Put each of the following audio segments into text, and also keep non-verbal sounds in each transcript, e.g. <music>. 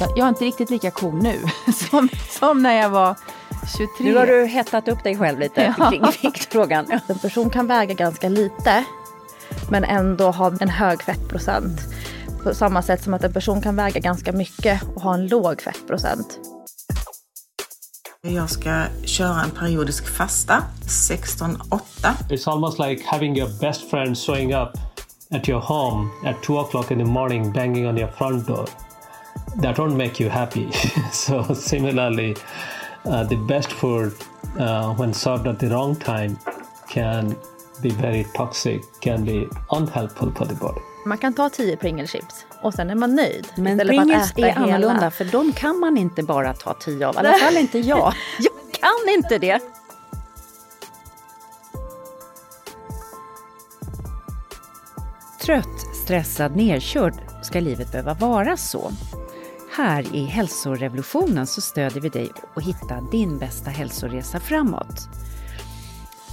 Jag, är inte riktigt lika cool nu <laughs> som, som när jag var 23. Nu har du hettat upp dig själv lite <laughs> Ja. kring viktfrågan. En person kan väga ganska lite men ändå ha en hög fettprocent. På samma sätt som att en person kan väga ganska mycket och ha en låg fettprocent. Jag ska köra en periodisk fasta, 16-8. It's almost like having your best friend showing up at your home at two o'clock in the morning, banging on your front door. That won't make you happy. <laughs> so similarly, uh, the best food, uh, when served at the wrong time, can be very toxic, can be unhelpful for the body. Man kan ta 10 Pringles-chips och sen är man nöjd. Men Pringles äta är hela. annorlunda för de kan man inte bara ta tio av. I alla fall inte jag. <laughs> Jag kan inte det. Trött, stressad, nerkörd ska livet behöva vara så. Här i hälsorevolutionen så stödjer vi dig att hitta din bästa hälsoresa framåt.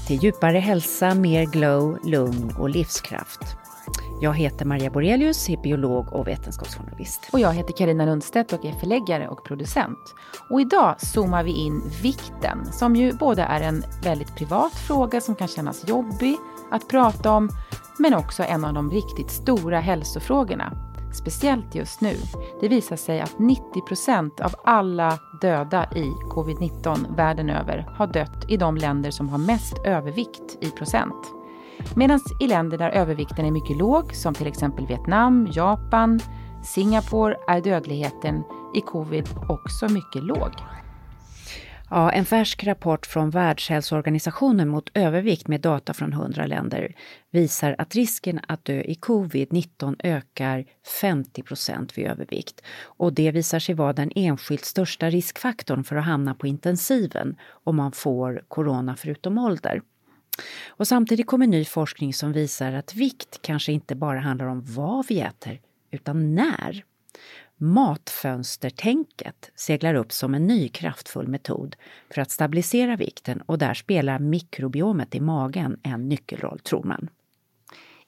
Till djupare hälsa, mer glow, lugn och livskraft. Jag heter Maria Borelius, är biolog och vetenskapsjournalist. Och jag heter Karina Lundstedt och är förläggare och producent. Och idag zoomar vi in vikten, som ju både är en väldigt privat fråga som kan kännas jobbig att prata om, men också en av de riktigt stora hälsofrågorna. Speciellt just nu. Det visar sig att 90 procent av alla döda i covid-19 världen över har dött i de länder som har mest övervikt i procent. Medan i länder där övervikten är mycket låg, som till exempel Vietnam, Japan, Singapore, är dödligheten i covid också mycket låg. Ja, en färsk rapport från Världshälsoorganisationen mot övervikt med data från 100 länder visar att risken att dö i covid-19 ökar 50% vid övervikt. Och det visar sig vara den enskilt största riskfaktorn för att hamna på intensiven om man får corona förutom ålder. Och samtidigt kommer ny forskning som visar att vikt kanske inte bara handlar om vad vi äter, utan när. Matfönstertänket seglar upp som en ny kraftfull metod för att stabilisera vikten och där spelar mikrobiomet i magen en nyckelroll, tror man.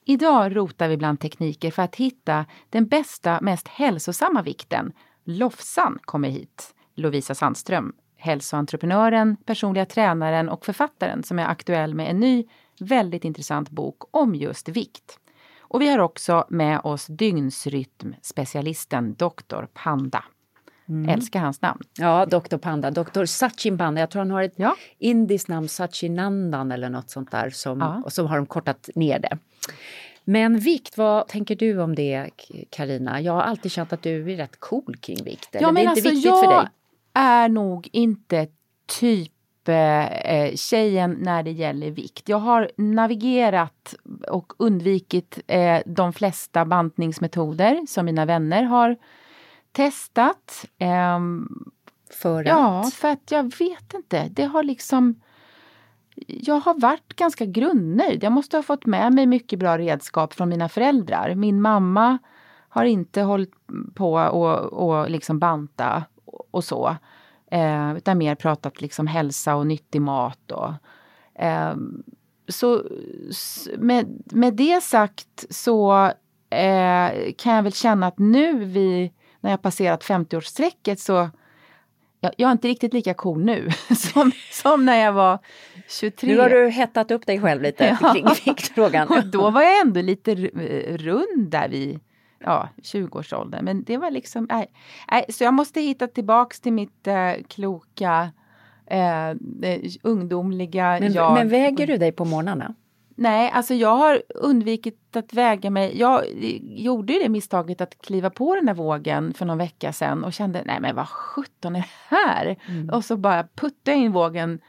Idag rotar vi bland tekniker för att hitta den bästa, mest hälsosamma vikten. Lofsan kommer hit. Lovisa Sandström, hälsoentreprenören, personliga tränaren och författaren som är aktuell med en ny, väldigt intressant bok om just vikt. Och vi har också med oss dygnsrytmspecialisten Dr. Panda. Älskar hans namn. Ja, Dr. Panda, Dr. Sachin Panda. Jag tror han har ett Ja. indiskt namn, Sachinandan eller något sånt där, som, Ja. och så har de kortat ner det. Men vikt, vad tänker du om det, Karina? Jag har alltid känt att du är rätt cool kring vikt. Eller det är inte viktigt jag för dig? är nog inte typ eh, tjejen när det gäller vikt. Jag har navigerat och undvikit eh, de flesta bantningsmetoder som mina vänner har testat. Ehm, För att? Ja, för att jag vet inte. Det har liksom... Jag har varit ganska grundnöjd. Jag måste ha fått med mig mycket bra redskap från mina föräldrar. Min mamma har inte hållit på och, och liksom banta och så. Eh, utan mer pratat liksom hälsa och nyttig mat. Och, eh, så med, med det sagt så eh, kan jag väl känna att nu vi, när jag passerat 50-årsstrecket så jag, jag är inte riktigt lika cool nu <laughs> som, som när jag var 23. Nu har du hettat upp dig själv lite <laughs> Ja. kring viktfrågan. Och då var jag ändå lite r- rund där vid ja, 20-årsåldern. Men det var liksom, nej, nej, så jag måste hitta tillbaks till mitt eh, kloka, eh, eh, ungdomliga Men, jag. men väger du dig på morgnarna? Nej, alltså jag har undvikit att väga mig. Jag gjorde ju det misstaget att kliva på den där vågen för någon vecka sedan och kände, nej men vad sjutton är det här? Och så bara puttade jag in vågen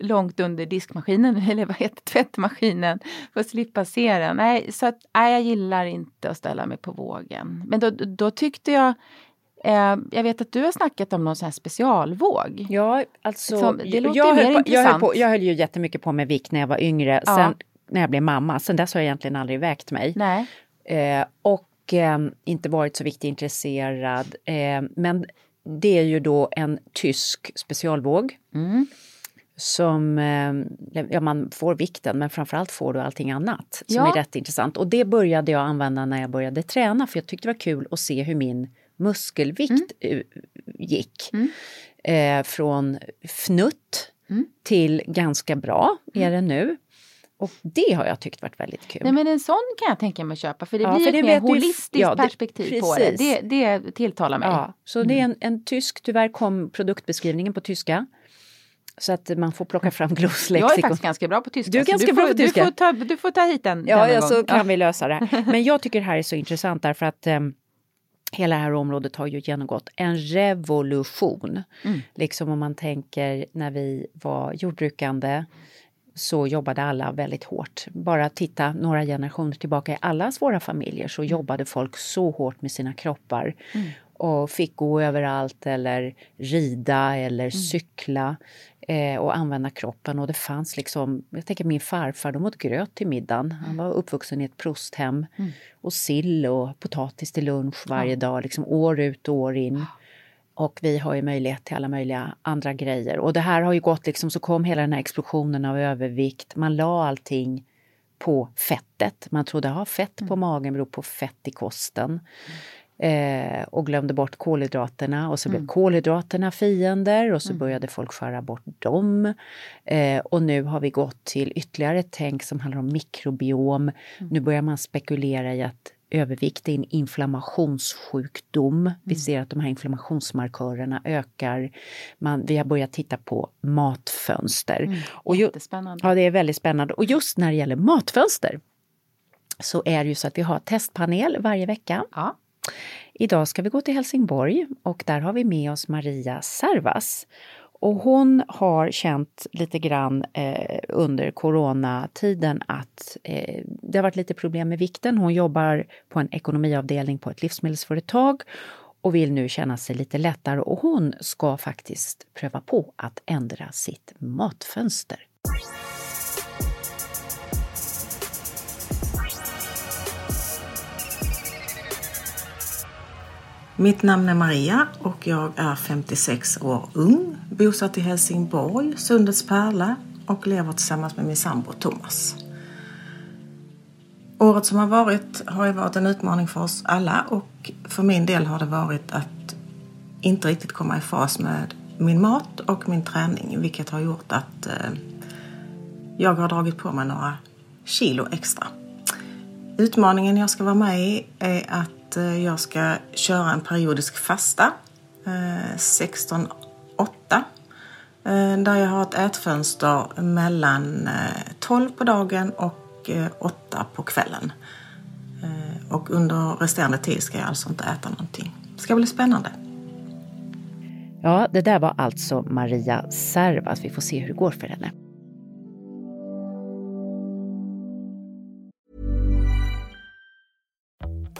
långt under diskmaskinen, <laughs> eller vad heter tvättmaskinen, för att slippa se den. Nej, så att, nej, jag gillar inte att ställa mig på vågen. Men då, då tyckte jag, eh, jag vet att du har snackat om någon sån här specialvåg. Ja, alltså. Som- det låter jag, mer höll på, jag, höll på, jag höll ju jättemycket på med vikt när jag var yngre. Ja. Sen när jag blev mamma, sen dess har jag egentligen aldrig vägt mig. Nej. Eh, och eh, inte varit så viktintresserad. Eh, men det är ju då en tysk specialvåg. Mm. Som, eh, ja man får vikten men framförallt får du allting annat som Ja. är rätt intressant. Och det började jag använda när jag började träna för jag tyckte det var kul att se hur min muskelvikt Mm. gick. Eh, från fnutt Mm. till ganska bra är det nu. Och det har jag tyckt varit väldigt kul. Nej men en sån kan jag tänka mig köpa för det Ja, blir för ett det mer holistiskt ja, det- perspektiv på det. precis. det. Det tilltalar mig. Ja, så det är en, en tysk, tyvärr kom produktbeskrivningen på tyska. Så att man får plocka fram Jag är gloslexikon. faktiskt ganska bra på tyska. Du är ganska får, bra på tyska. Du får ta, du får ta hit den. Ja, ja gång. så kan Ja. vi lösa det. Men jag tycker det här är så intressant därför att em, hela det här området har ju genomgått en revolution. Mm. Liksom om man tänker när vi var jordbrukande så jobbade alla väldigt hårt. Bara titta några generationer tillbaka i allas våra familjer så jobbade folk så hårt med sina kroppar. Och fick gå överallt eller rida eller cykla eh, och använda kroppen. Och det fanns liksom, jag tänker min farfar, de åt gröt till middagen. Han var uppvuxen i ett prosthem. Och sill och potatis till lunch varje dag, liksom år ut och år in. Och vi har ju möjlighet till alla möjliga andra grejer. Och det här har ju gått liksom, så kom hela den här explosionen av övervikt. Man la allting på fettet. Man trodde att fett på magen beror på fett i kosten. Eh, och glömde bort kolhydraterna och så blev kolhydraterna fiender och så började folk skära bort dem. Eh, och nu har vi gått till ytterligare ett tänk som handlar om mikrobiom. Nu börjar man spekulera i att övervikt är en inflammationssjukdom. Vi ser att de här inflammationsmarkörerna ökar. Man, vi har börjat titta på matfönster. och ju. Ja, det är väldigt spännande. Och just när det gäller matfönster så är det ju så att vi har testpanel varje vecka. Ja. Idag ska vi gå till Helsingborg och där har vi med oss Maria Servas. Och hon har känt lite grann eh, under coronatiden att eh, det har varit lite problem med vikten. Hon jobbar på en ekonomiavdelning på ett livsmedelsföretag och vill nu känna sig lite lättare och hon ska faktiskt pröva på att ändra sitt matfönster. Mitt namn är Maria och jag är 56 år ung, bosatt i Helsingborg, Sundets pärla och lever tillsammans med min sambo Thomas. Året som har varit har ju varit en utmaning för oss alla och för min del har det varit att inte riktigt komma i fas med min mat och min träning vilket har gjort att eh, jag har dragit på mig några kilo extra. Utmaningen jag ska vara med i är att Eh, jag ska köra en periodisk fasta, eh, 16-8. Eh, där jag har ett ätfönster mellan 12 på dagen och 8 på kvällen. Och under resterande tid ska jag alltså inte äta någonting. Det ska bli spännande. Ja, det där var alltså Maria Servas. Vi får se hur det går för henne.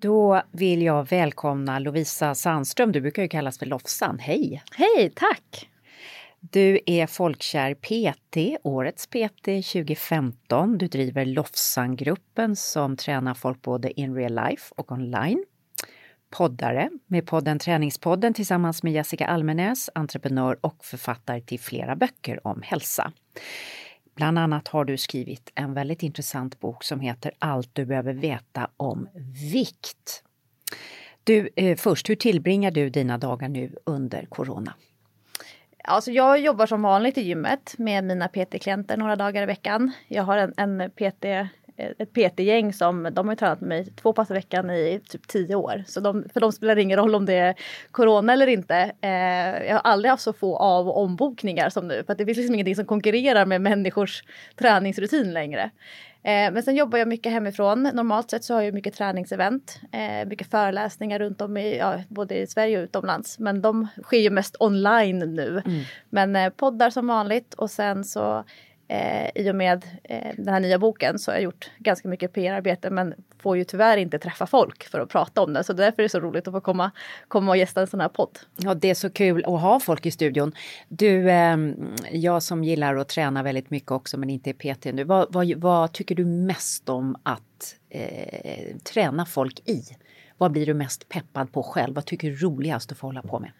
Då vill jag välkomna Lovisa Sandström. Du brukar ju kallas för Lofsan. Hej! Hej, tack! Du är folkkär PT, årets PT 2015. Du driver Lofsangruppen som tränar folk både in real life och online. Poddare med podden Träningspodden tillsammans med Jessica Almenäs, entreprenör och författare till flera böcker om hälsa. Bland annat har du skrivit en väldigt intressant bok som heter Allt du behöver veta om vikt. Du, eh, först, hur tillbringar du dina dagar nu under corona? Alltså jag jobbar som vanligt i gymmet med mina PT-klienter några dagar i veckan. Jag har en, en PT, ett PT-gäng som de har tränat med mig två pass i veckan i typ tio år. Så de, för dem spelar det ingen roll om det är corona eller inte. Eh, jag har aldrig haft så få av och ombokningar som nu. För det finns liksom ingenting som konkurrerar med människors träningsrutin längre. Eh, men sen jobbar jag mycket hemifrån. Normalt sett så har jag mycket träningsevent, eh, mycket föreläsningar runt om i ja, både i Sverige och utomlands. Men de sker ju mest online nu. Mm. Men eh, poddar som vanligt och sen så eh, i och med eh, den här nya boken så har jag gjort ganska mycket PR-arbete men får ju tyvärr inte träffa folk för att prata om det. Så därför är det så roligt att få komma, komma och gästa en sån här podd. Ja, det är så kul att ha folk i studion. Du, eh, jag som gillar att träna väldigt mycket också men inte är PT nu. Vad, vad, vad tycker du mest om att eh, träna folk i? Vad blir du mest peppad på själv? Vad tycker du är roligast att få hålla på med?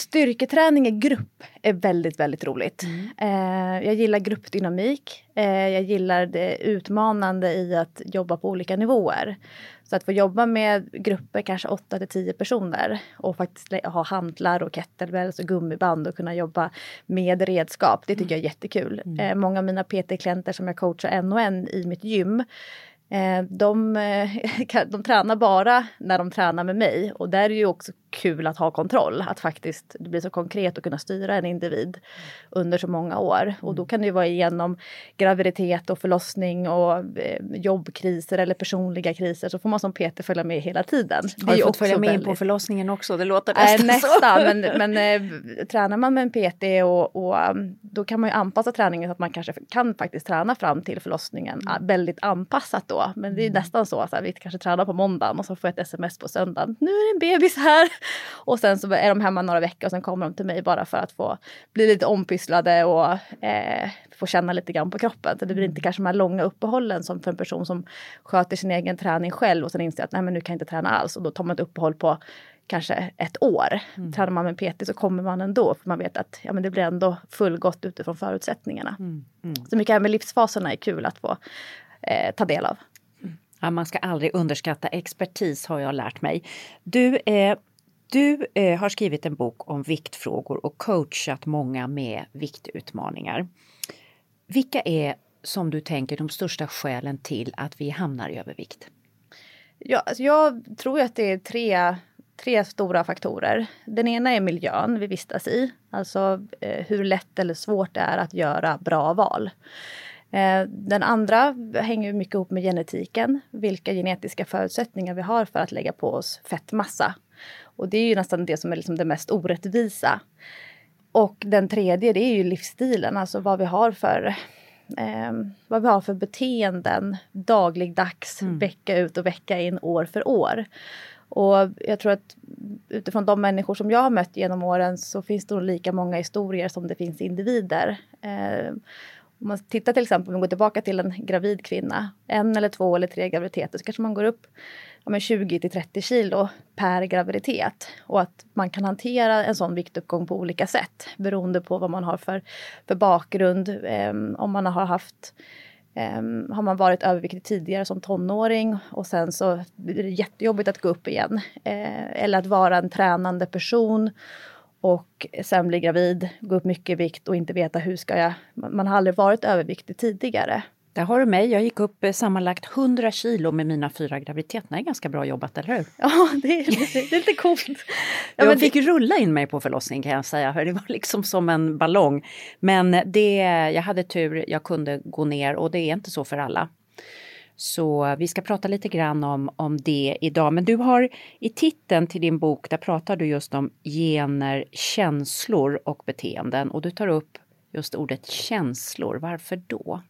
Styrketräning i grupp är väldigt, väldigt roligt. Mm. Eh, jag gillar gruppdynamik. Eh, jag gillar det utmanande i att jobba på olika nivåer. Så att få jobba med grupper, kanske 8 till 10 personer och faktiskt ha hantlar och kettlebells och gummiband och kunna jobba med redskap. Det tycker jag är jättekul. Mm. Eh, många av mina PT-klienter som jag coachar en och en i mitt gym Eh, de, <laughs> de tränar bara när de tränar med mig och där är ju också kul att ha kontroll. Att faktiskt det blir så konkret att kunna styra en individ under så många år. Och då kan det ju vara igenom graviditet och förlossning och eh, jobbkriser eller personliga kriser. Så får man som PT följa med hela tiden. Har du fått följa med väldigt... in på förlossningen också? Det låter nästan, äh, nästan så. men, <laughs> men äh, tränar man med en PT och, och um, då kan man ju anpassa träningen så att man kanske kan faktiskt träna fram till förlossningen. Mm. Väldigt anpassat då. Men det är mm. nästan så att vi kanske tränar på måndagen och så får jag ett sms på söndagen. Nu är det en bebis här! <laughs> Och sen så är de hemma några veckor och sen kommer de till mig bara för att få bli lite ompysslade och eh, få känna lite grann på kroppen. Så det blir inte mm. kanske de här långa uppehållen som för en person som sköter sin egen träning själv och sen inser att nej men nu kan jag inte träna alls och då tar man ett uppehåll på kanske ett år. Mm. Tränar man med PT så kommer man ändå för man vet att ja, men det blir ändå fullgott utifrån förutsättningarna. Mm. Mm. Så mycket med livsfaserna är kul att få eh, ta del av. Ja, man ska aldrig underskatta expertis har jag lärt mig. Du, eh, du eh, har skrivit en bok om viktfrågor och coachat många med viktutmaningar. Vilka är som du tänker de största skälen till att vi hamnar i övervikt? Ja, alltså jag tror att det är tre, tre stora faktorer. Den ena är miljön vi vistas i, alltså eh, hur lätt eller svårt det är att göra bra val. Eh, den andra hänger mycket ihop med genetiken, vilka genetiska förutsättningar vi har för att lägga på oss fettmassa. Och det är ju nästan det som är liksom det mest orättvisa. Och den tredje det är ju livsstilen, alltså vad vi har för eh, vad vi har för beteenden dagligdags, mm. vecka ut och vecka in, år för år. Och jag tror att utifrån de människor som jag har mött genom åren så finns det nog lika många historier som det finns individer. Eh, om man tittar till exempel, om vi går tillbaka till en gravid kvinna, en eller två eller tre graviditeter så kanske man går upp ja, 20 till 30 kilo per graviditet. Och att man kan hantera en sån viktuppgång på olika sätt beroende på vad man har för, för bakgrund. Eh, om man har haft Um, har man varit överviktig tidigare som tonåring och sen så blir det jättejobbigt att gå upp igen. Uh, eller att vara en tränande person och sen bli gravid, gå upp mycket i vikt och inte veta hur ska jag... Man har aldrig varit överviktig tidigare. Där har du mig. Jag gick upp eh, sammanlagt 100 kilo med mina fyra graviditeter. Det är ganska bra jobbat, eller hur? Ja, det är, det är lite coolt. <laughs> Ja, jag fick det... rulla in mig på förlossning kan jag säga. Det var liksom som en ballong. Men det, jag hade tur, jag kunde gå ner och det är inte så för alla. Så vi ska prata lite grann om, om det idag. Men du har i titeln till din bok, där pratar du just om gener, känslor och beteenden. Och du tar upp just ordet känslor. Varför då?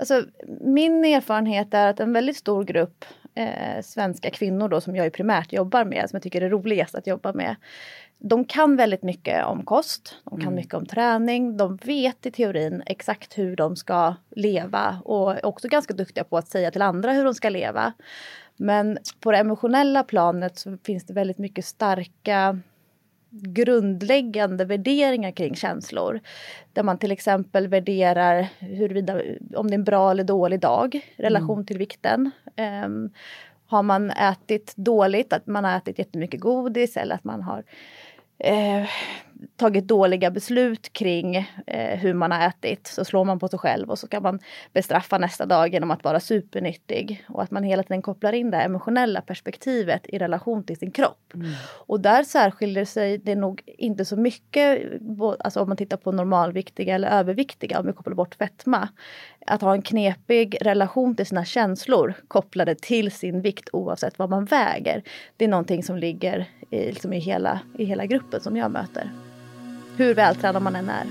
Alltså, min erfarenhet är att en väldigt stor grupp eh, svenska kvinnor då som jag ju primärt jobbar med, som jag tycker är roligast att jobba med. De kan väldigt mycket om kost, de kan mm. mycket om träning, de vet i teorin exakt hur de ska leva och är också ganska duktiga på att säga till andra hur de ska leva. Men på det emotionella planet så finns det väldigt mycket starka grundläggande värderingar kring känslor. Där man till exempel värderar huruvida, om det är en bra eller dålig dag relation mm. till vikten. Um, har man ätit dåligt, att man har ätit jättemycket godis eller att man har eh, tagit dåliga beslut kring eh, hur man har ätit så slår man på sig själv och så kan man bestraffa nästa dag genom att vara supernyttig. Och att man hela tiden kopplar in det emotionella perspektivet i relation till sin kropp. Mm. Och där särskiljer sig det nog inte så mycket, alltså om man tittar på normalviktiga eller överviktiga, om vi kopplar bort fetma. Att ha en knepig relation till sina känslor kopplade till sin vikt oavsett vad man väger. Det är någonting som ligger i, liksom i, hela, i hela gruppen som jag möter. Hur vältränad man än är.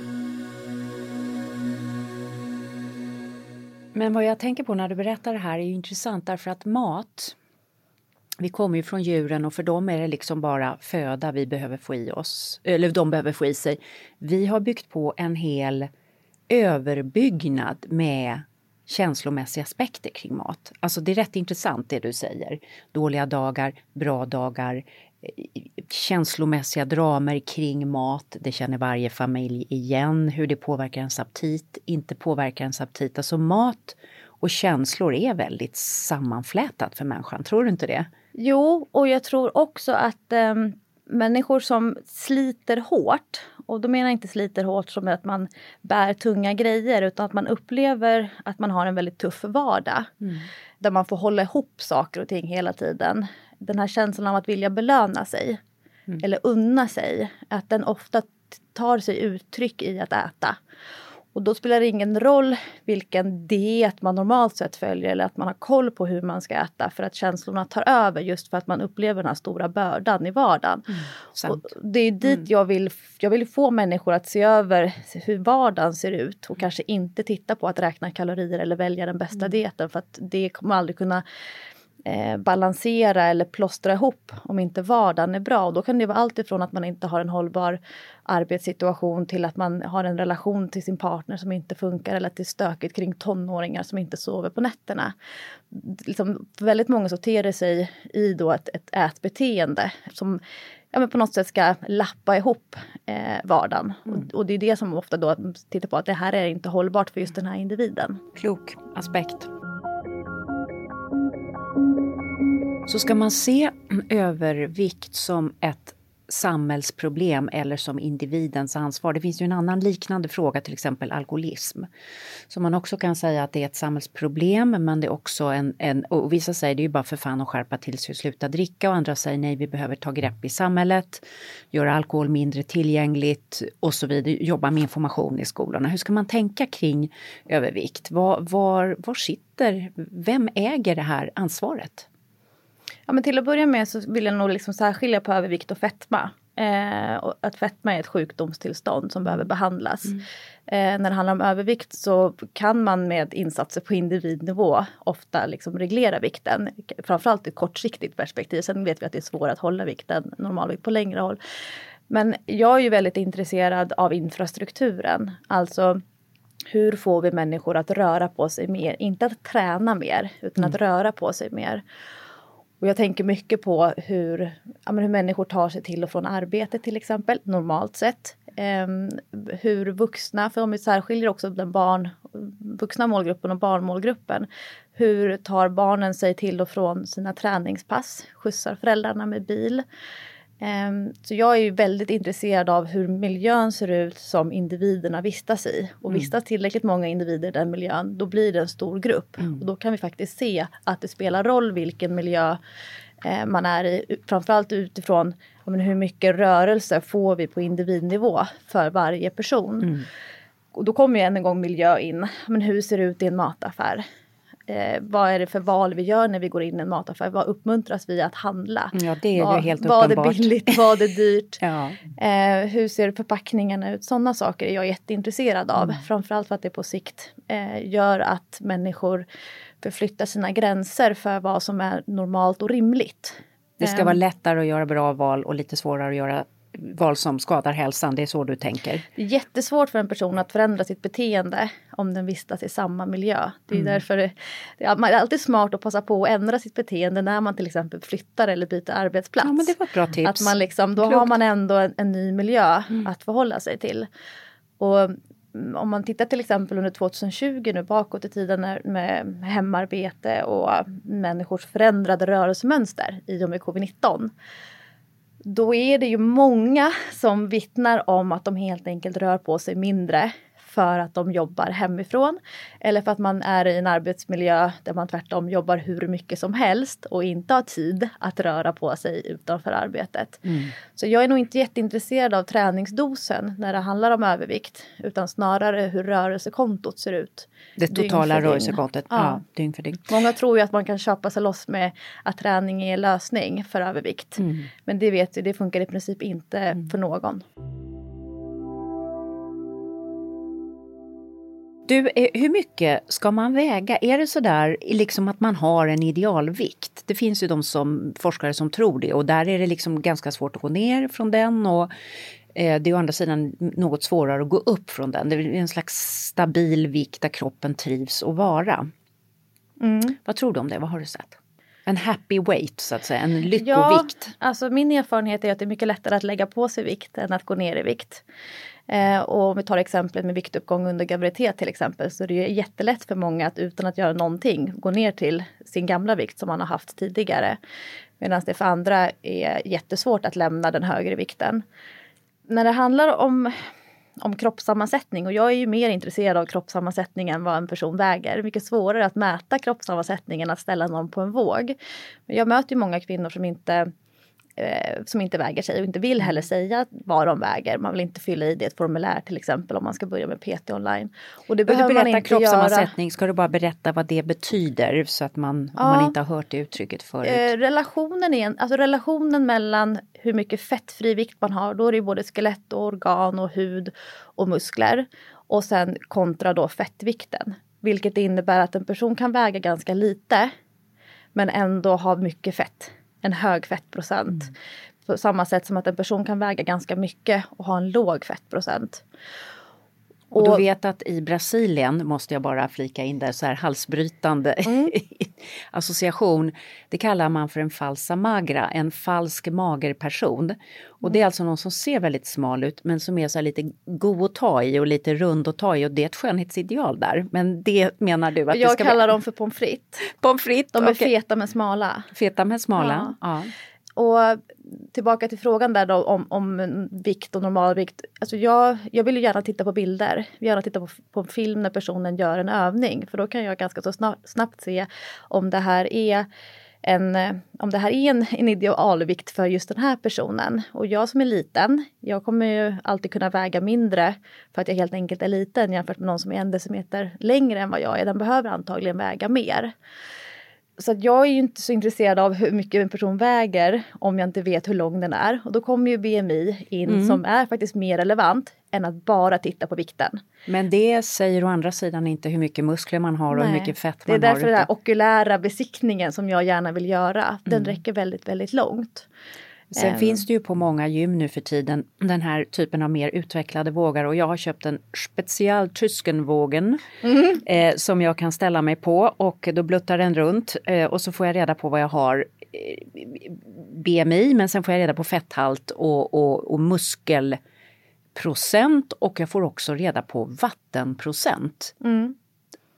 Men vad jag tänker på när du berättar det här är intressant därför att mat vi kommer ju från djuren och för dem är det liksom bara föda vi behöver få i oss, eller de behöver få i sig. Vi har byggt på en hel överbyggnad med känslomässiga aspekter kring mat. Alltså det är rätt intressant det du säger. Dåliga dagar, bra dagar, känslomässiga dramer kring mat. Det känner varje familj igen. Hur det påverkar ens aptit, inte påverkar ens aptit. Alltså mat och känslor är väldigt sammanflätat för människan. Tror du inte det? Jo, och jag tror också att eh, människor som sliter hårt och då menar jag inte sliter hårt som att man bär tunga grejer utan att man upplever att man har en väldigt tuff vardag. Mm. Där man får hålla ihop saker och ting hela tiden den här känslan av att vilja belöna sig mm. eller unna sig, att den ofta tar sig uttryck i att äta. Och då spelar det ingen roll vilken diet man normalt sett följer eller att man har koll på hur man ska äta för att känslorna tar över just för att man upplever den här stora bördan i vardagen. Mm, det är dit mm. jag vill, jag vill få människor att se över hur vardagen ser ut och kanske inte titta på att räkna kalorier eller välja den bästa mm. dieten för att det kommer aldrig kunna eh, balansera eller plåstra ihop om inte vardagen är bra. Och då kan det vara allt ifrån att man inte har en hållbar arbetssituation till att man har en relation till sin partner som inte funkar eller att det är stökigt kring tonåringar som inte sover på nätterna. Liksom, väldigt många det sig i då ett, ett ätbeteende som ja, men på något sätt ska lappa ihop eh, vardagen. Mm. Och, och, det är det som ofta då tittar på att det här är inte hållbart för just den här individen. Klok aspekt. Så ska man se övervikt som ett samhällsproblem eller som individens ansvar. Det finns ju en annan liknande fråga, till exempel alkoholism. Så man också kan säga att det är ett samhällsproblem men det är också en, en och vissa säger det är ju bara för fan att skärpa till sig och sluta dricka och andra säger nej vi behöver ta grepp i samhället, göra alkohol mindre tillgängligt och så vidare, jobba med information i skolorna. Hur ska man tänka kring övervikt? Var, var, var sitter, vem äger det här ansvaret? Ja, men till att börja med så vill jag nog liksom särskilja på övervikt och fetma. Eh, och att fetma är ett sjukdomstillstånd som behöver behandlas. Mm. Eh, när det handlar om övervikt så kan man med insatser på individnivå ofta liksom reglera vikten. Framförallt i ett kortsiktigt perspektiv. Sen vet vi att det är svårt att hålla vikten, normalvikt på längre håll. Men jag är ju väldigt intresserad av infrastrukturen. Alltså hur får vi människor att röra på sig mer? Inte att träna mer, utan mm. att röra på sig mer. Och jag tänker mycket på hur, ja, hur människor tar sig till och från arbetet till exempel, normalt sett. Eh, hur vuxna, för de särskiljer också den barn, vuxna målgruppen och barnmålgruppen. Hur tar barnen sig till och från sina träningspass? Skjutsar föräldrarna med bil? Ehm, så jag är ju väldigt intresserad av hur miljön ser ut som individerna vistas i. Och mm. vistas tillräckligt många individer i den miljön, då blir det en stor grupp. Mm. Och då kan vi faktiskt se att det spelar roll vilken miljö eh, man är i. Framförallt utifrån men, hur mycket rörelse får vi på individnivå för varje person. Mm. Och då kommer ju än en gång miljö in. Men hur ser det ut i en mataffär? Eh, vad är det för val vi gör när vi går in i en mataffär? Vad uppmuntras vi att handla? Ja, det är vad, ju helt vad uppenbart. Vad är billigt? Vad är dyrt? <laughs> ja. eh, hur ser förpackningarna ut? Sådana saker är jag jätteintresserad av. Mm. Framförallt för att det på sikt eh, gör att människor förflyttar sina gränser för vad som är normalt och rimligt. Det ska Ehm, vara lättare att göra bra val och lite svårare att göra val som skadar hälsan. Det är så du tänker? Det är jättesvårt för en person att förändra sitt beteende om den vistas i samma miljö. Det är Mm. därför det, det är alltid smart att passa på att ändra sitt beteende när man till exempel flyttar eller byter arbetsplats. Ja, men det var ett bra tips. Att man liksom, då Klokt. Mm. har man ändå en, en ny miljö att förhålla sig till. Och mm, om man tittar till exempel under 2020 nu bakåt i tiden när, med hemarbete och människors förändrade rörelsemönster i och med covid-19 då är det ju många som vittnar om att de helt enkelt rör på sig mindre för att de jobbar hemifrån. Eller för att man är i en arbetsmiljö där man tvärtom jobbar hur mycket som helst och inte har tid att röra på sig utanför arbetet. Så jag är nog inte jätteintresserad av träningsdosen när det handlar om övervikt utan snarare hur rörelsekontot ser ut. Det totala rörelsekontot, ja. Ja. dygn för dygn. Många tror ju att man kan köpa sig loss med att träning är lösning för övervikt. Men det vet vi, det funkar i princip inte för någon. Du, eh, hur mycket ska man väga? Är det sådär liksom att man har en idealvikt? Det finns ju de som forskare som tror det och där är det liksom ganska svårt att gå ner från den och eh, det är å andra sidan något svårare att gå upp från den. Det är en slags stabil vikt där kroppen trivs att vara. Vad tror du om det? Vad har du sett? En happy weight så att säga, en lyckovikt. Ja, alltså min erfarenhet är att det är mycket lättare att lägga på sig vikt än att gå ner i vikt. Eh, och om vi tar exemplet med viktuppgång under graviditet till exempel så är det ju jättelätt för många att utan att göra någonting gå ner till sin gamla vikt som man har haft tidigare. Medan det för andra är jättesvårt att lämna den högre vikten. När det handlar om om kroppssammansättning och jag är ju mer intresserad av kroppssammansättning än vad en person väger. Det är mycket svårare att mäta kroppssammansättningen än att ställa någon på en våg. Jag möter ju många kvinnor som inte eh, som inte väger sig och inte vill heller säga vad de väger. Man vill inte fylla i det ett formulär till exempel om man ska börja med PT online. Och det du behöver man inte göra. kroppssammansättning? Ska du bara berätta vad det betyder så att man, om Ja. man inte har hört det uttrycket förut? Eh, relationen, är, en- alltså relationen mellan hur mycket fettfri vikt man har, då är det både skelett och organ och hud och muskler. Och sen kontra då fettvikten. Vilket innebär att en person kan väga ganska lite men ändå ha mycket fett. En hög fettprocent. På samma sätt som att en person kan väga ganska mycket och ha en låg fettprocent. Och du vet att i Brasilien, måste jag bara flika in där, så här halsbrytande Mm. <laughs> association. Det kallar man för en falsa magra, en falsk mager person. Och Mm. det är alltså någon som ser väldigt smal ut men som är så här lite god att ta i och lite rund att ta i och det är ett skönhetsideal där. Men det menar du att Jag kallar vara... dem för pommes frites. pommes frites. De är okej. feta men smala. Feta men smala. Ja. Och tillbaka till frågan där då om, om vikt och normalvikt. Alltså jag, jag vill ju gärna titta på bilder. Jag vill gärna titta på, på film när personen gör en övning. För då kan jag ganska så snabbt, snabbt se om det här är en, om det här är en, en idealvikt för just den här personen. Och jag som är liten, jag kommer ju alltid kunna väga mindre för att jag helt enkelt är liten jämfört med någon som är en decimeter längre än vad jag är. Den behöver antagligen väga mer. Så att jag är ju inte så intresserad av hur mycket en person väger om jag inte vet hur lång den är. Och då kommer ju BMI in som är faktiskt mer relevant än att bara titta på vikten. Men det säger å andra sidan inte hur mycket muskler man har och hur mycket fett det är man har. därför den här okulära besiktningen som jag gärna vill göra, den räcker väldigt, väldigt långt. Sen Ehm. finns det ju på många gym nu för tiden den här typen av mer utvecklade vågar och jag har köpt en Special Tyskenvågen Mm. eh, som jag kan ställa mig på och då bluttar den runt eh, och så får jag reda på vad jag har eh, BMI men sen får jag reda på fetthalt och, och, och muskelprocent och jag får också reda på vattenprocent. Mm.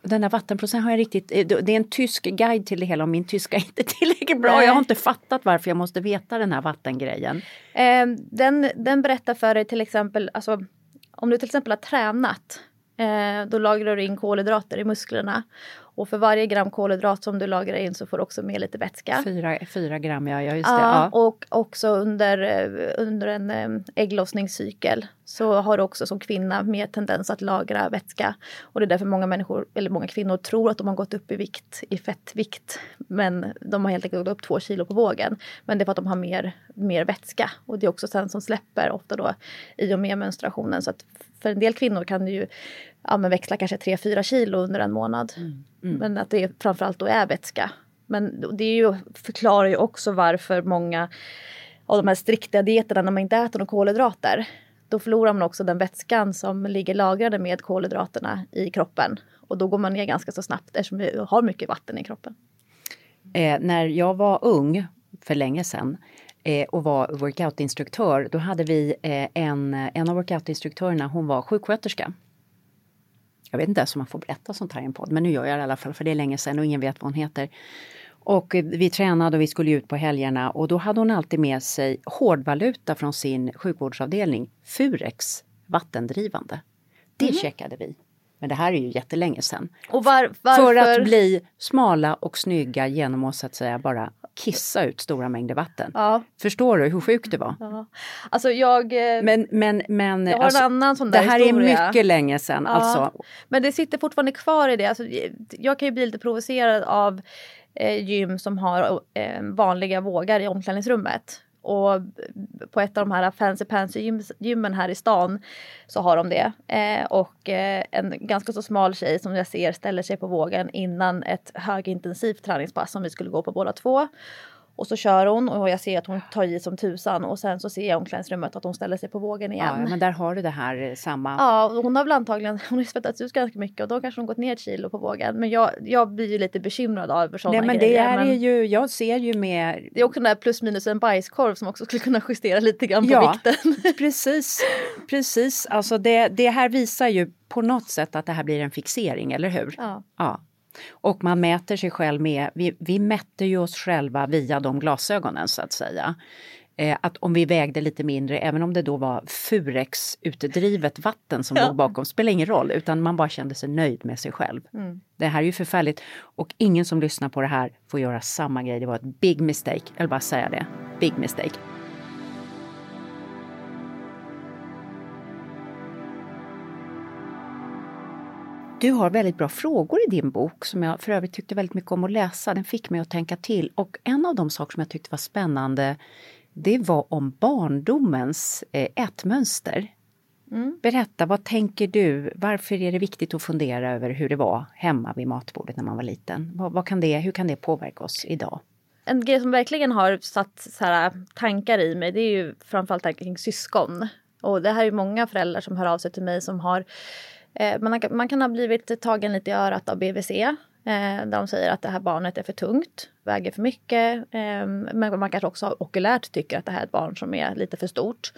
Den där vattenprocenten har jag riktigt, eh, det är en tysk guide till det hela och min tyska är inte <laughs> tillräckligt bra. Nej. Jag har inte fattat varför jag måste veta den här vattengrejen. Eh, den, den berättar för dig till exempel, alltså, om du till exempel har tränat, eh, då lagrar du in kolhydrater i musklerna. Och för varje gram kolhydrat som du lagrar in så får du också med lite vätska. Fyra, fyra gram, ja, ja just det. Ja. Och också under, eh, under en eh, ägglossningscykel så har du också som kvinna mer tendens att lagra vätska. Och det är därför många människor, eller många kvinnor tror att de har gått upp i vikt, i fettvikt. Men de har helt enkelt gått upp två kilo på vågen. Men det är för att de har mer, mer vätska. Och det är också sen som släpper ofta då i och med menstruationen. Så att för en del kvinnor kan det ju ja, men växla kanske 3-4 kilo under en månad. Men att det framförallt då är vätska. Men det är ju, förklarar ju också varför många av de här strikta dieterna när man inte äter några kolhydrater. Då förlorar man också den vätskan som ligger lagrade med kolhydraterna i kroppen. Och då går man ner ganska så snabbt eftersom vi har mycket vatten i kroppen. Eh, när jag var ung, för länge sedan, eh, och var workoutinstruktör, då hade vi eh, en, en av workoutinstruktörerna, hon var sjuksköterska. Jag vet inte ens om man får berätta sånt här i en podd, men nu gör jag det i alla fall för det är länge sedan och ingen vet vad hon heter. Och eh, vi tränade och vi skulle ut på helgerna och då hade hon alltid med sig hårdvaluta från sin sjukvårdsavdelning, Furex vattendrivande. Det checkade vi. Men det här är ju jättelänge sedan. Och var, varför? För att bli smala och snygga genom att så att säga bara kissa ut stora mängder vatten. Ja, Förstår du hur sjukt det var? ja. Alltså jag... eh, Men, men, men Jag har alltså, en annan sån det där här historia. är mycket länge sedan. Ja. Alltså, Men det sitter fortfarande kvar i det. Alltså, jag kan ju bli lite provocerad av eh, gym som har eh, vanliga vågar i omklädningsrummet. Och på ett av de här fancy pansy gym, gymmen här i stan så har de det. Eh, och eh, en ganska så smal tjej som jag ser ställer sig på vågen innan ett högintensivt träningspass som vi skulle gå på båda två. Och så kör hon och jag ser att hon tar i som tusan och sen så ser jag omklädningsrummet att hon ställer sig på vågen igen. ja, men där har du det här eh, samma. Ja, hon har väl antagligen hon har svettats ut ganska mycket och då kanske hon gått ner ett kilo på vågen. Men jag, jag blir ju lite bekymrad över sådana Nej, men det grejer. här men är ju, jag ser ju med det är också den där plus minus en bajskorv som också skulle kunna justera lite grann på Ja. vikten. <laughs> Precis, precis. Alltså det, det här visar ju på något sätt att det här blir en fixering, eller hur? Ja. Ja. Och man mäter sig själv med, vi, vi mätte ju oss själva via de glasögonen så att säga. Eh, att om vi vägde lite mindre, även om det då var Furex utdrivet vatten som Ja. låg bakom, spelar ingen roll, utan man bara kände sig nöjd med sig själv. Mm. Det här är ju förfärligt och ingen som lyssnar på det här får göra samma grej. Det var ett big mistake, jag vill bara säga det. Big mistake. Du har väldigt bra frågor i din bok som jag för övrigt tyckte väldigt mycket om att läsa. Den fick mig att tänka till. Och en av de saker som jag tyckte var spännande det var om barndomens eh, ätmönster. Berätta, vad tänker du? Varför är det viktigt att fundera över hur det var hemma vid matbordet när man var liten? Vad, vad kan det, hur kan det påverka oss idag? En grej som verkligen har satt så här, tankar i mig det är ju framförallt tankar kring syskon. Och det här är ju många föräldrar som hör av sig till mig som har Eh, man, har, man kan ha blivit tagen lite i örat av BVC. Eh, där de säger att det här barnet är för tungt, väger för mycket. Eh, men man kanske också okulärt tycker att det här är ett barn som är lite för stort.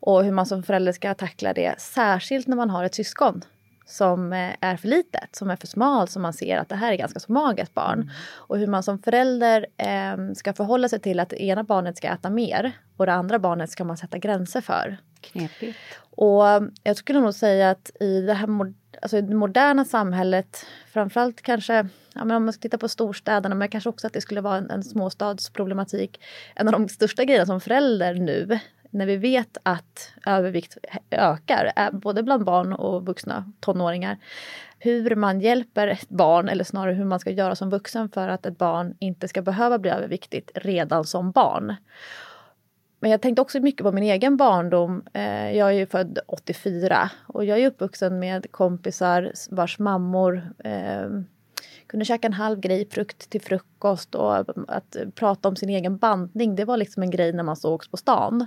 Och hur man som förälder ska tackla det, särskilt när man har ett syskon som eh, är för litet, som är för smalt, som man ser att det här är ganska så magert barn. Och hur man som förälder eh, ska förhålla sig till att det ena barnet ska äta mer och det andra barnet ska man sätta gränser för. Knepigt. Och jag skulle nog säga att i det här alltså i det moderna samhället, framförallt kanske, ja, men om man ska titta på storstäderna, men kanske också att det skulle vara en, en småstadsproblematik. En av de största grejerna som förälder nu, när vi vet att övervikt ökar, både bland barn och vuxna tonåringar, hur man hjälper ett barn, eller snarare hur man ska göra som vuxen för att ett barn inte ska behöva bli överviktigt redan som barn. Men jag tänkte också mycket på min egen barndom. Eh, jag är ju född 84 och jag är uppvuxen med kompisar vars mammor eh, kunde käka en halv grapefrukt till frukost och att prata om sin egen bantning. Det var liksom en grej när man sågs på stan.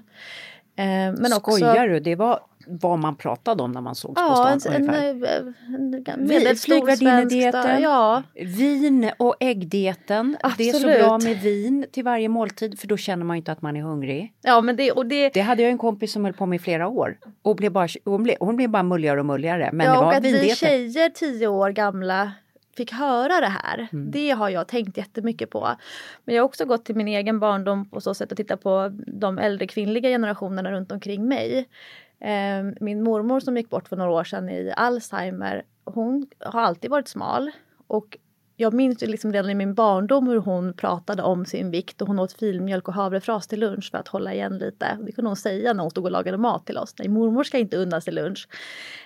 Eh, Men också, Skojar du? Det var vad man pratade om när man sågs på Ja, stan en, ungefär. en, en, en svensk flygvärdinnedieten. Ja, Vin och äggdieten. Det är så bra med vin till varje måltid för då känner man inte att man är hungrig. ja, men det, och det, Det hade jag en kompis som höll på med i flera år. Och blev bara, hon, blev, hon blev bara mulligare och mulligare. Men ja, det och var att vi tjejer tio år gamla fick höra det här. Mm. Det har jag tänkt jättemycket på. Men jag har också gått till min egen barndom på så sätt att titta på de äldre kvinnliga generationerna runt omkring mig. Eh, Min mormor som gick bort för några år sedan i Alzheimer, hon har alltid varit smal. Och jag minns liksom redan i min barndom hur hon pratade om sin vikt och hon åt filmjölk och havrefras till lunch för att hålla igen lite. Det kunde hon säga när hon stod och lagade mat till oss. Nej, mormor ska inte unna sig lunch.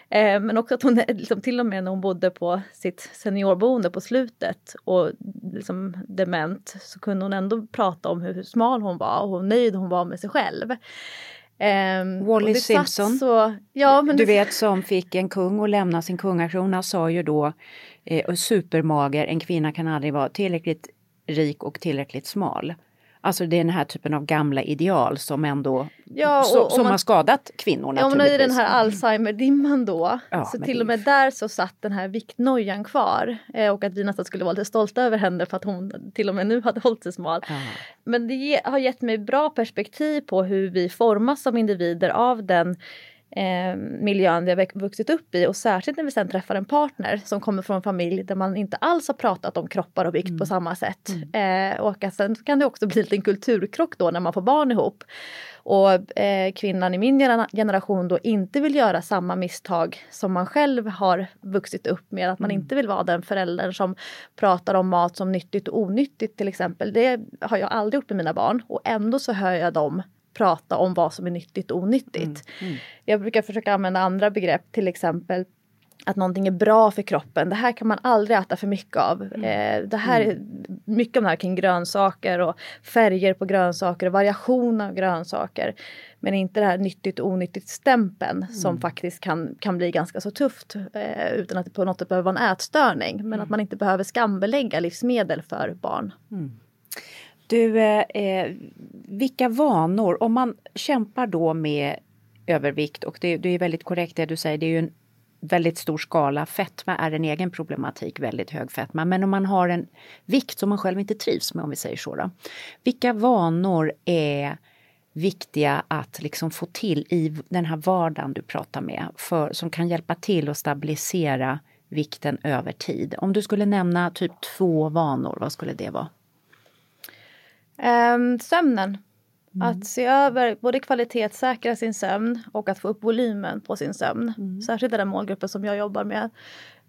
Eh, men också att hon <laughs> liksom, till och med när hon bodde på sitt seniorboende på slutet och liksom dement så kunde hon ändå prata om hur, smal hon var och hur nöjd hon var med sig själv. Um, Wally Simpson, så, ja, du det... vet som fick en kung att lämna sin kungakrona sa ju då eh, supermager, en kvinna kan aldrig vara tillräckligt rik och tillräckligt smal. Alltså det är den här typen av gamla ideal som ändå ja, och, som man, har skadat kvinnor Ja, men i den här Alzheimer-dimman då. Ja, så till och med där så satt den här viktnojan kvar. Eh, och att vi nästan skulle vara lite stolta över henne för att hon till och med nu hade hållit sig smal. Ja. Men det ge, har gett mig bra perspektiv på hur vi formas som individer av den eh, miljön vi har vuxit upp i och särskilt när vi sen träffar en partner som kommer från en familj där man inte alls har pratat om kroppar och vikt mm. på samma sätt. Mm. Eh, och att sen kan det också bli en kulturkrock då när man får barn ihop. Och eh, kvinnan i min generation då inte vill göra samma misstag som man själv har vuxit upp med. Att man mm. inte vill vara den föräldern som pratar om mat som nyttigt och onyttigt till exempel. Det har jag aldrig gjort med mina barn och ändå så hör jag dem prata om vad som är nyttigt och onyttigt. Mm, mm. Jag brukar försöka använda andra begrepp, till exempel att någonting är bra för kroppen. Det här kan man aldrig äta för mycket av. Mm. Eh, det här är mm. mycket om det här kring grönsaker och färger på grönsaker och variation av grönsaker. Men inte det här nyttigt och onyttigt stämpeln mm. som faktiskt kan, kan bli ganska så tufft eh, utan att det på något sätt behöver vara en ätstörning. Men mm. att man inte behöver skambelägga livsmedel för barn. Du, eh, eh, vilka vanor, om man kämpar då med övervikt och det, det är väldigt korrekt det du säger, det är ju en väldigt stor skala. Fetma är en egen problematik, väldigt hög fetma. Men om man har en vikt som man själv inte trivs med, om vi säger så. Då. Vilka vanor är viktiga att liksom få till i den här vardagen du pratar med, för, som kan hjälpa till att stabilisera vikten över tid? Om du skulle nämna typ två vanor, vad skulle det vara? Um, sömnen. Mm. Att se över, både kvalitetssäkra sin sömn och att få upp volymen på sin sömn. Mm. Särskilt i den målgruppen som jag jobbar med.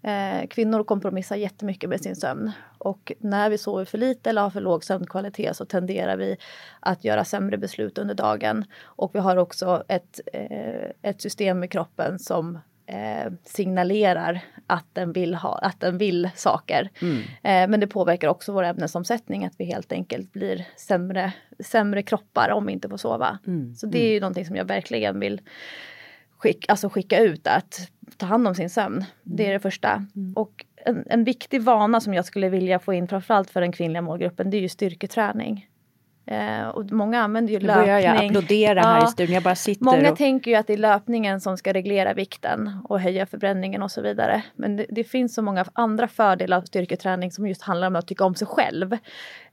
Eh, kvinnor kompromissar jättemycket med sin sömn. Och när vi sover för lite eller har för låg sömnkvalitet så tenderar vi att göra sämre beslut under dagen. Och vi har också ett, eh, ett system i kroppen som eh, signalerar att den vill, ha, att den vill saker. Mm. Eh, men det påverkar också vår ämnesomsättning att vi helt enkelt blir sämre, sämre kroppar om vi inte får sova. Mm. Så det är ju mm. någonting som jag verkligen vill skicka, alltså skicka ut att ta hand om sin sömn. Det är det första. Mm. Och en, en viktig vana som jag skulle vilja få in framförallt för den kvinnliga målgruppen det är ju styrketräning. Eh, och många använder ju nu löpning. Nu jag applådera ja, här i studion, jag bara sitter. Många och... tänker ju att det är löpningen som ska reglera vikten och höja förbränningen och så vidare. Men det, det finns så många andra fördelar av styrketräning som just handlar om att tycka om sig själv.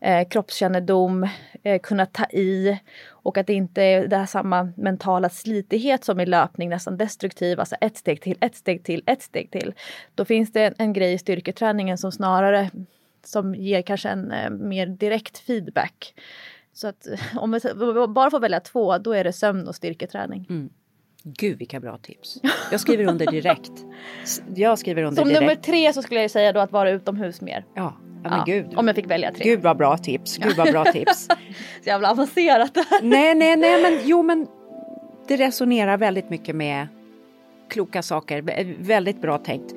Eh, kroppskännedom, eh, kunna ta i och att det inte är det här samma mentala slitighet som i löpning, nästan destruktiv, alltså ett steg till, ett steg till, ett steg till. Då finns det en, en grej i styrketräningen som snarare som ger kanske en eh, mer direkt feedback. Så att <laughs> om vi bara får välja två, då är det sömn och styrketräning. Mm. Gud vilka bra tips. Jag skriver under direkt. Jag skriver under Som direkt. nummer tre så skulle jag säga då att vara utomhus mer. Ja, ja men ja, gud. Om jag fick välja tre. Gud vad bra tips. Gud vad bra tips. <laughs> så jävla avancerat. nej, nej, nej, men jo, men det resonerar väldigt mycket med kloka saker. Väldigt bra tänkt.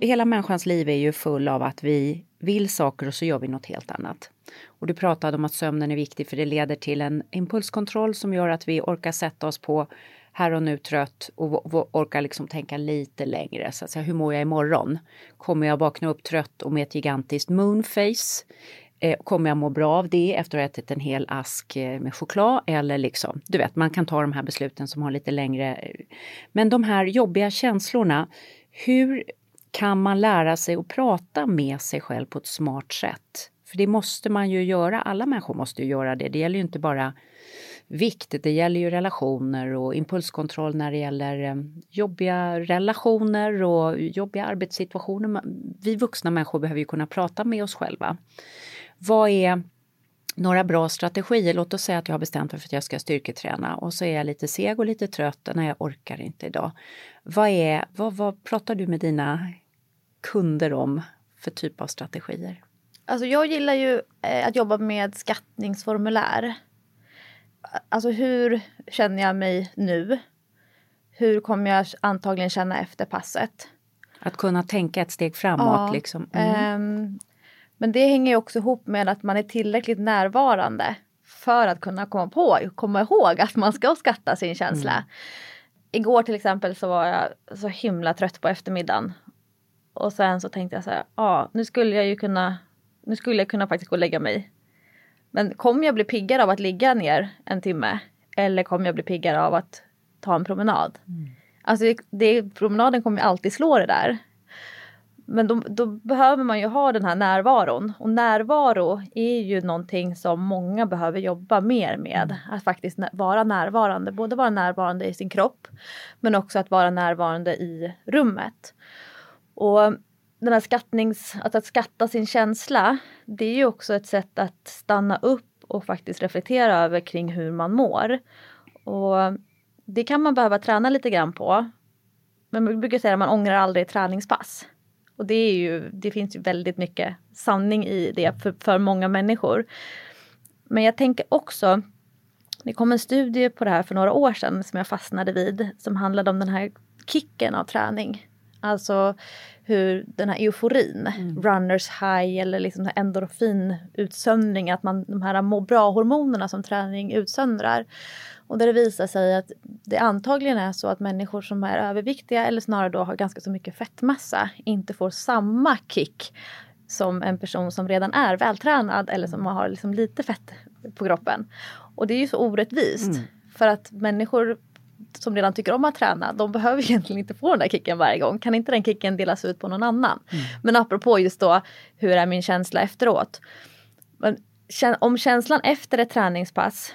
hela människans liv är ju full av att vi vill saker och så gör vi något helt annat. Och du pratade om att sömnen är viktig för det leder till en impulskontroll som gör att vi orkar sätta oss på här och nu trött och orkar liksom tänka lite längre. Så att säga, hur mår jag imorgon? Kommer jag vakna upp trött och med ett gigantiskt moonface? Eh, kommer jag må bra av det efter att ha ätit en hel ask eh, med choklad? Eller liksom, du vet, man kan ta de här besluten som har lite längre... Eh, men de här jobbiga känslorna, hur kan man lära sig att prata med sig själv på ett smart sätt? För det måste man ju göra, alla människor måste ju göra det. Det gäller ju inte bara vikt, det gäller ju relationer och impulskontroll när det gäller eh, jobbiga relationer och jobbiga arbetssituationer. Vi vuxna människor behöver ju kunna prata med oss själva. Vad är några bra strategier? Låt oss säga att jag har bestämt mig för att jag ska styrketräna och så är jag lite seg och lite trött. när jag orkar inte idag. Vad, är, vad, vad pratar du med dina kunder om för typ av strategier? Alltså jag gillar ju eh, att jobba med skattningsformulär. Alltså hur känner jag mig nu? Hur kommer jag antagligen känna efter passet? Att kunna tänka ett steg framåt. Ja, liksom. Mm. Um, men det hänger också ihop med att man är tillräckligt närvarande för att kunna komma på, komma ihåg att man ska skatta sin känsla. Mm. Igår till exempel så var jag så himla trött på eftermiddagen. Och sen så tänkte jag så här, ja nu skulle jag ju kunna, nu skulle jag kunna faktiskt gå och lägga mig. Men kommer jag bli piggare av att ligga ner en timme? Eller kommer jag bli piggare av att ta en promenad? Mm. Alltså det, det, promenaden kommer alltid slå det där. Men då, då, behöver man ju ha den här närvaron. Och närvaro är ju någonting som många behöver jobba mer med. Mm. Att faktiskt vara närvarande. Både vara närvarande i sin kropp men också att vara närvarande i rummet. Och den här skattnings, att, att skatta sin känsla, det är ju också ett sätt att stanna upp och faktiskt reflektera över kring hur man mår. Och det kan man behöva träna lite grann på. Men man brukar säga att man ångrar aldrig ett träningspass. Och det, är ju, det finns ju väldigt mycket sanning i det för, för många människor. Men jag tänker också, det kom en studie på det här för några år sedan som jag fastnade vid som handlade om den här kicken av träning. Alltså hur den här euforin, mm. runners high eller liksom endorfinutsöndring, att man, de här må bra-hormonerna som träning utsöndrar. Och där det visar sig att det antagligen är så att människor som är överviktiga eller snarare då har ganska så mycket fettmassa inte får samma kick som en person som redan är vältränad eller som har liksom lite fett på kroppen. Och det är ju så orättvist. Mm. För att människor som redan tycker om att träna, de behöver <laughs> egentligen inte få den där kicken varje gång. Kan inte den kicken delas ut på någon annan? Mm. Men apropå just då, hur är min känsla efteråt? Men, om känslan efter ett träningspass,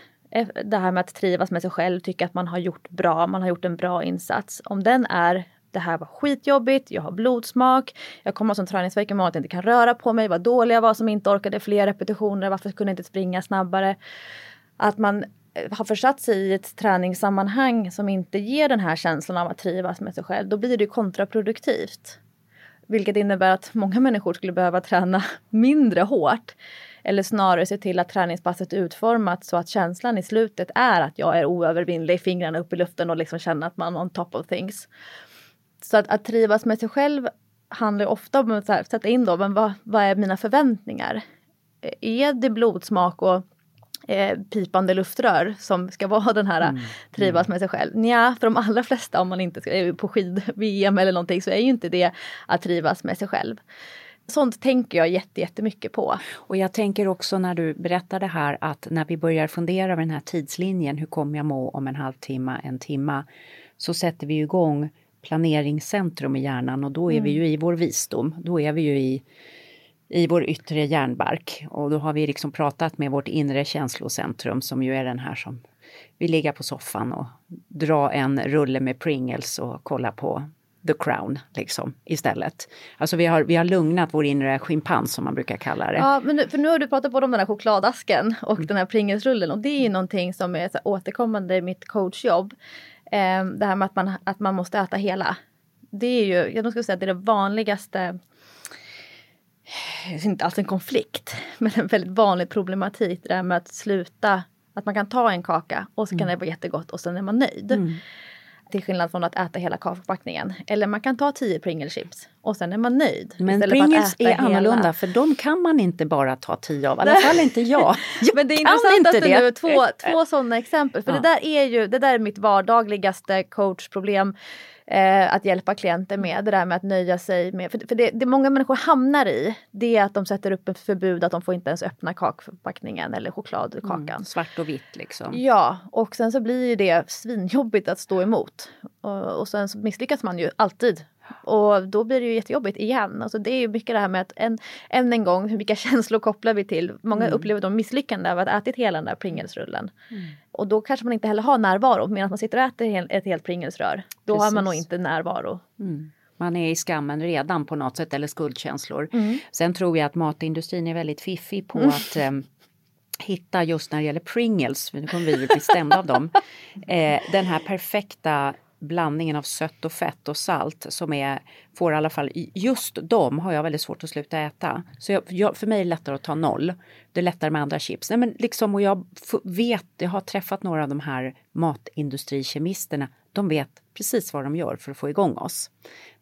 det här med att trivas med sig själv, tycka att man har gjort bra, man har gjort en bra insats. Om den är det här var skitjobbigt, jag har blodsmak, jag kommer som träningsvärk imorgon att jag inte kan röra på mig, vad dålig jag var som inte orkade fler repetitioner, varför kunde jag inte springa snabbare? Att man Eh, har försatt sig i ett träningssammanhang som inte ger den här känslan av att trivas med sig själv, då blir det kontraproduktivt. Vilket innebär att många människor skulle behöva träna <laughs> mindre hårt. Eller snarare se till att träningspasset är utformat så att känslan i slutet är att jag är oövervinnlig, fingrarna upp i luften och liksom känna att man är on top of things. Så att, att trivas med sig själv handlar ofta om att sätta in då, men vad, vad är mina förväntningar? Eh, är det blodsmak och eh, pipande luftrör som ska vara den här mm. trivas med sig själv. Ja, för de allra flesta om man inte ska, är på skid-VM eller någonting så är ju inte det att trivas med sig själv. Sånt tänker jag jättemycket på. Och jag tänker också när du berättar det här att när vi börjar fundera över den här tidslinjen, hur kommer jag må om en halvtimme, en timme, så sätter vi igång planeringscentrum i hjärnan och då är mm. vi ju i vår visdom. Då är vi ju i i vår yttre hjärnbark. Och då har vi liksom pratat med vårt inre känslocentrum som ju är den här som vill ligga på soffan och dra en rulle med Pringles och kolla på The Crown liksom istället. Alltså vi har, vi har lugnat vår inre schimpans som man brukar kalla det. Ja, men nu, för nu har du pratat både om den här chokladasken och mm. den här Pringles-rullen och det är ju någonting som är så återkommande i mitt coachjobb. Eh, det här med att man, att man måste äta hela. Det är ju, jag skulle säga att det är det vanligaste inte alls en konflikt, <laughs> men en väldigt vanlig problematik. Det där med att sluta, att man kan ta en kaka och så kan mm. det vara jättegott och sen är man nöjd. Mm. Till skillnad från att äta hela kakförpackningen. Eller man kan ta tio Pringles-chips och sen är man nöjd. Men Pringles är annorlunda hela... för de kan man inte bara ta tio av. I alla fall inte jag. jag <laughs> Men det är intressant att du nu två, två sådana exempel. För ja. det där är ju det där är mitt vardagligaste coachproblem eh, att hjälpa klienter med. Det där med att nöja sig med, för, för det, det många människor hamnar i det är att de sätter upp ett förbud att de får inte ens öppna kakförpackningen eller chokladkakan. Mm, svart och vitt liksom. Ja, och sen så blir det svinjobbigt att stå emot. Och, och sen så misslyckas man ju alltid och då blir det ju jättejobbigt igen. Alltså det är ju mycket det här med att en, än en gång, hur vilka <laughs> känslor kopplar vi till? Många mm. upplever de misslyckande av att ha ätit hela den där Pringles-rullen. Mm. Och då kanske man inte heller har närvaro medan man sitter och äter ett helt Pringles-rör. Då Precis. har man nog inte närvaro. Mm. Man är i skammen redan på något sätt eller skuldkänslor. Mm. Sen tror jag att matindustrin är väldigt fiffig på mm. att eh, hitta just när det gäller Pringles, nu kommer vi bli stämda av dem, <laughs> eh, den här perfekta blandningen av sött och fett och salt som är, får i alla fall, just dem har jag väldigt svårt att sluta äta. Så jag, jag, för mig är det lättare att ta noll. Det är lättare med andra chips. Nej, men liksom, och jag vet, jag har träffat några av de här matindustrikemisterna. De vet precis vad de gör för att få igång oss.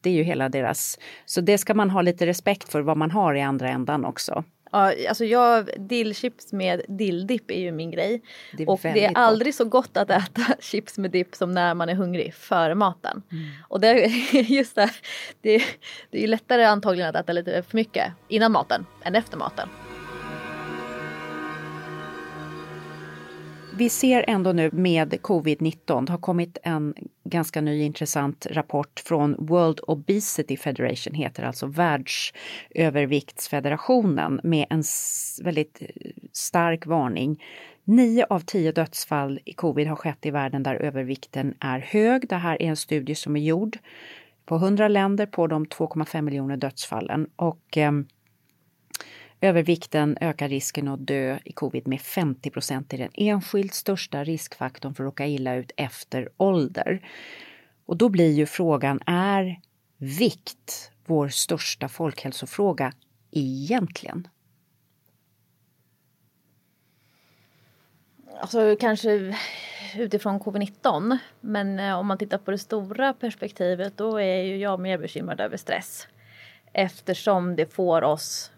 Det är ju hela deras, så det ska man ha lite respekt för vad man har i andra ändan också. Ja, alltså jag, dillchips med dilldipp är ju min grej. Det och det är aldrig så gott att äta <laughs> chips med dipp som när man är hungrig före maten. Mm. Och det är <laughs> just det, det, det är lättare antagligen att äta lite för mycket innan maten än efter maten. Vi ser ändå nu med covid-19, det har kommit en ganska ny intressant rapport från World Obesity Federation, heter alltså Världsöverviktsfederationen, med en väldigt eh, stark varning. Nio av tio dödsfall i covid har skett i världen där övervikten är hög. Det här är en studie som är gjord på 100 länder på de 2,5 miljoner dödsfallen. Och, eh, Övervikten ökar risken att dö i covid med 50 procent. är den enskilt största riskfaktorn för att råka illa ut efter ålder. Och då blir ju frågan, är vikt vår största folkhälsofråga egentligen? Alltså kanske utifrån covid-19. Men eh, om man tittar på det stora perspektivet då är ju jag mer bekymrad över stress. Eftersom det får oss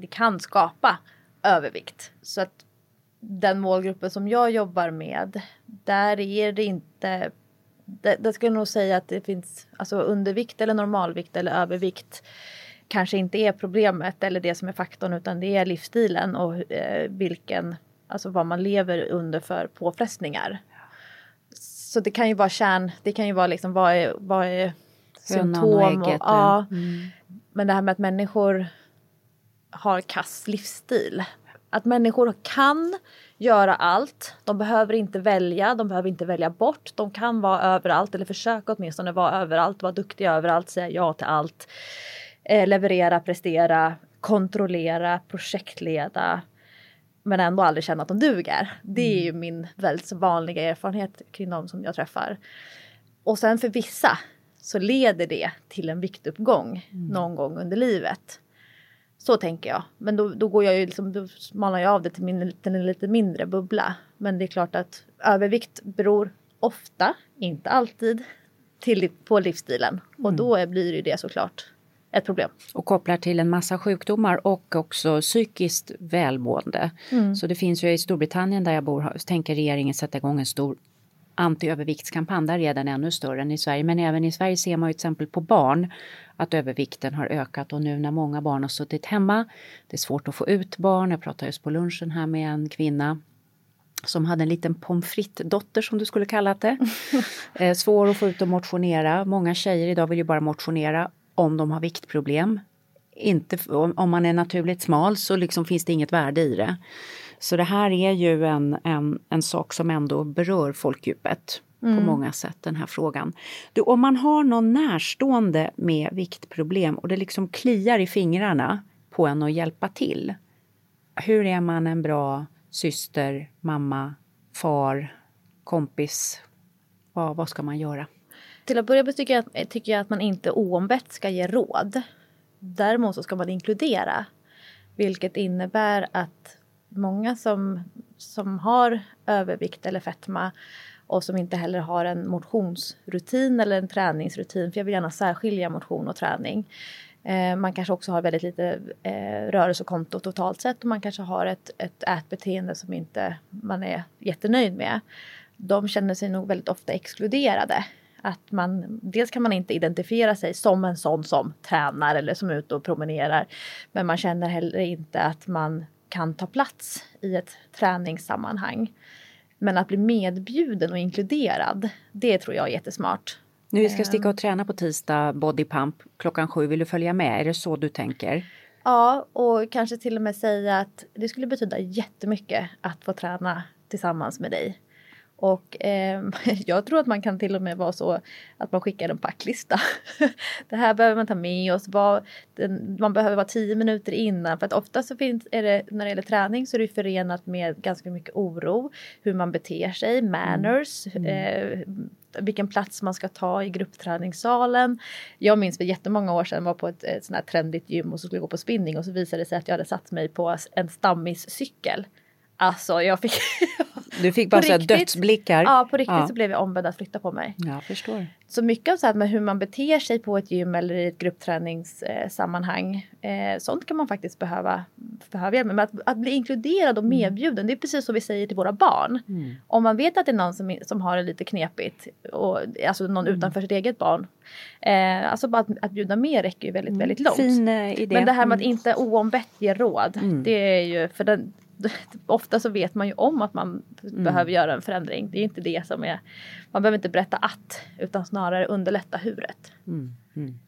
det kan skapa övervikt. Så att den målgruppen som jag jobbar med, där är det inte det, skulle jag nog säga att det finns alltså undervikt eller normalvikt eller övervikt kanske inte är problemet eller det som är faktorn utan det är livsstilen och eh, vilken, alltså vad man lever under för påfrestningar. Så det kan ju vara kärn, det kan ju vara liksom vad är, vad är symptom och, och ja. Mm. Men det här med att människor har kass livsstil. Att människor kan göra allt. De behöver inte välja, de behöver inte välja bort. De kan vara överallt eller försöka åtminstone vara överallt, vara duktiga överallt, säga ja till allt. Eh, leverera, prestera, kontrollera, projektleda. Men ändå aldrig känna att de duger. Det är ju mm. min väldigt vanliga erfarenhet kring de som jag träffar. Och sen för vissa så leder det till en viktuppgång mm. någon gång under livet. Så tänker jag. Men då, då går jag ju liksom, då smalnar jag av det till, min, en lite mindre bubbla. Men det är klart att övervikt beror ofta, inte alltid, till, på livsstilen. Och mm. då blir ju det såklart ett problem. Och kopplar till en massa sjukdomar och också psykiskt välmående. Mm. Så det finns ju i Storbritannien där jag bor, tänker regeringen sätta igång en stor antiöverviktskampanj. Där är den ännu större än i Sverige. Men även i Sverige ser man ju till exempel på barn att övervikten har ökat och nu när många barn har suttit hemma, det är svårt att få ut barn. Jag pratade just på lunchen här med en kvinna som hade en liten pommes frites-dotter som du skulle kalla det. <laughs> eh, svår att få ut och motionera. Många tjejer idag vill ju bara motionera om de har viktproblem. Inte, om man är naturligt smal så liksom finns det inget värde i det. Så det här är ju en, en, en sak som ändå berör folkdjupet mm. på många sätt, den här frågan. Du, om man har någon närstående med viktproblem och det liksom kliar i fingrarna på en att hjälpa till. Hur är man en bra syster, mamma, far, kompis? Vad, vad ska man göra? Till att börja med tycker jag, tycker jag att man inte oombett ska ge råd. Däremot så ska man inkludera. Vilket innebär att många som, som har övervikt eller fetma och som inte heller har en motionsrutin eller en träningsrutin, för jag vill gärna särskilja motion och träning. Eh, man kanske också har väldigt lite eh, rörelsekonto totalt sett och man kanske har ett, ett ätbeteende som inte man är jättenöjd med. De känner sig nog väldigt ofta exkluderade. Att man, dels kan man inte identifiera sig som en sån som tränar eller som är ute och promenerar. Men man känner heller inte att man kan ta plats i ett träningssammanhang. Men att bli medbjuden och inkluderad, det tror jag är jättesmart. Nu ska sticka och träna på tisdag, bodypump, klockan sju. Vill du följa med? Är det så du tänker? Ja, och kanske till och med säga att det skulle betyda jättemycket att få träna tillsammans med dig. Och eh, <laughs> jag tror att man kan till och med vara så att man skickar en packlista. <laughs> det här behöver man ta med oss. man behöver vara tio minuter innan. För att ofta så finns, är det, när det gäller träning så är det förenat med ganska mycket oro. Hur man beter sig, manners. Mm. Eh, vilken plats man ska ta i gruppträningssalen. Jag minns för jättemånga år sedan var på ett, ett sånt här trendigt gym och så skulle gå på spinning och så visade det sig att jag hade satt mig på en stammiscykel. Alltså jag fick... Du fick bara här dödsblickar. Ja, på riktigt ja. så blev jag ombedd att flytta på mig. Jag förstår. Så mycket av så här med hur man beter sig på ett gym eller i ett gruppträningssammanhang. Eh, sånt kan man faktiskt behöva, behöva hjälp med. Men att, att bli inkluderad och mm. medbjuden, mm. det är precis så vi säger till våra barn. Mm. Om man vet att det är någon som, som har det lite knepigt, och, alltså någon mm. utanför sitt eget barn. Eh, alltså bara att, att bjuda med räcker ju väldigt, mm. väldigt långt. Fin eh, idé. Men det här med att mm. inte oombett ge råd, det är ju, för den, <laughs> ofta så vet man ju om att man mm. behöver göra en förändring. Det är inte det som är, man behöver inte berätta att utan snarare underlätta huret. Mm. Mm.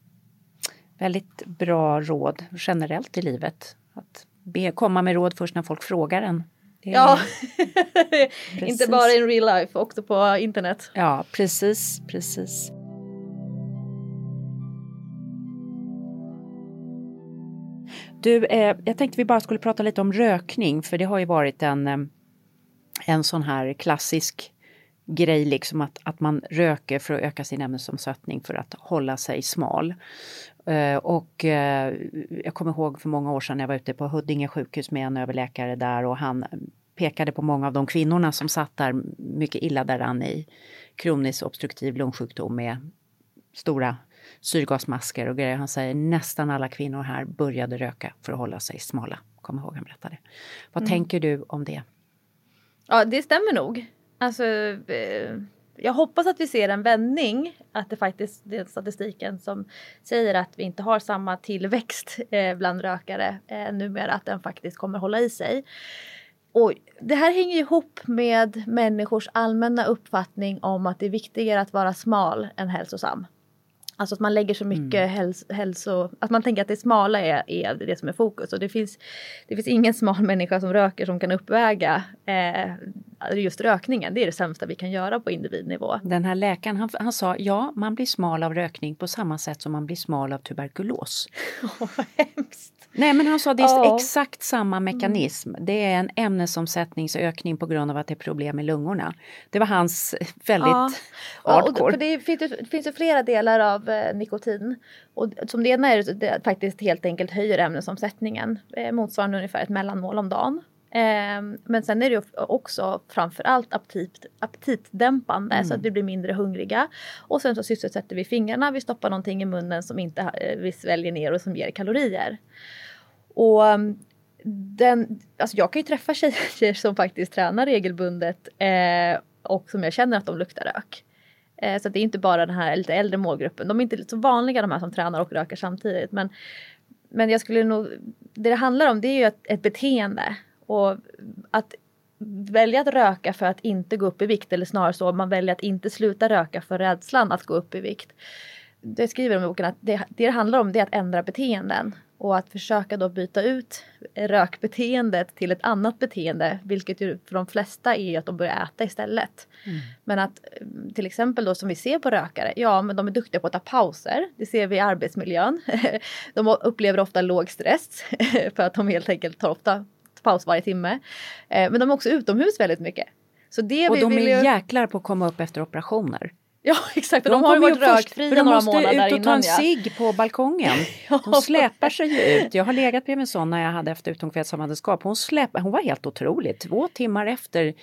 Väldigt bra råd generellt i livet. Att be, komma med råd först när folk frågar en. Är... Ja, <laughs> inte bara in real life, också på internet. Ja, precis, precis. Du, eh, jag tänkte vi bara skulle prata lite om rökning för det har ju varit en, eh, en sån här klassisk grej liksom att, att man röker för att öka sin ämnesomsättning för att hålla sig smal. Eh, och eh, jag kommer ihåg för många år sedan när jag var ute på Huddinge sjukhus med en överläkare där och han pekade på många av de kvinnorna som satt där mycket illa däran i kronisk obstruktiv lungsjukdom med stora syrgasmasker och grejer. Han säger nästan alla kvinnor här började röka för att hålla sig smala. Kom ihåg han berättade. Vad mm. tänker du om det? Ja, det stämmer nog. Alltså, eh, jag hoppas att vi ser en vändning. Att det faktiskt det är statistiken som säger att vi inte har samma tillväxt eh, bland rökare eh, numera. Att den faktiskt kommer hålla i sig. Och det här hänger ihop med människors allmänna uppfattning om att det är viktigare att vara smal än hälsosam. Alltså att man lägger så mycket mm. häls hälso... Att man tänker att det smala är, är det som är fokus. Och det finns, det finns ingen smal människa som röker som kan uppväga eh, just rökningen. Det är det sämsta vi kan göra på individnivå. Den här läkaren han, han sa ja, man blir smal av rökning på samma sätt som man blir smal av tuberkulos. <laughs> Oh, vad hemskt. Nej men han sa det är ja. exakt samma mekanism. Mm. Det är en ämnesomsättningsökning på grund av att det är problem med lungorna. Det var hans <laughs> väldigt ja. hardcore. Ja, för det finns, det finns ju flera delar av eh, nikotin. Och som det ena är det faktiskt helt enkelt höjer ämnesomsättningen. Eh, motsvarande ungefär ett mellanmål om dagen. Eh, men sen är det också framförallt aptit, aptitdämpande mm. så att vi blir mindre hungriga. Och sen så sysselsätter vi fingrarna, vi stoppar någonting i munnen som inte eh, vi sväljer ner och som ger kalorier. Och um, den, alltså jag kan ju träffa <laughs> tjejer som faktiskt tränar regelbundet eh, och som jag känner att de luktar rök. Eh, så det är inte bara den här lite äldre målgruppen. De är inte så vanliga de här som tränar och röker samtidigt. Men, men jag skulle nog, det det handlar om det är ju ett, ett beteende. Och att välja att röka för att inte gå upp i vikt eller snarare så man väljer att inte sluta röka för rädslan att gå upp i vikt. Det skriver de i boken att det, det, handlar om det är att ändra beteenden och att försöka då byta ut rökbeteendet till ett annat beteende, vilket ju för de flesta är att de börjar äta istället. Mm. Men att till exempel då som vi ser på rökare, ja men de är duktiga på att ta pauser. Det ser vi i arbetsmiljön. <laughs> De upplever ofta låg stress <laughs> för att de helt enkelt tar ofta paus varje timme. Eh, men de är också utomhus väldigt mycket. Så det och de är ju... jäklar på att komma upp efter operationer. Ja <laughs> exakt, de, de har ju varit rökfria några månader innan. De måste ut och ta en cigg på balkongen. <laughs> De släpar sig ut. Jag har legat bredvid en sån när jag hade efter utomkvedshavandeskap. Hon, hon var helt otrolig. Två timmar efter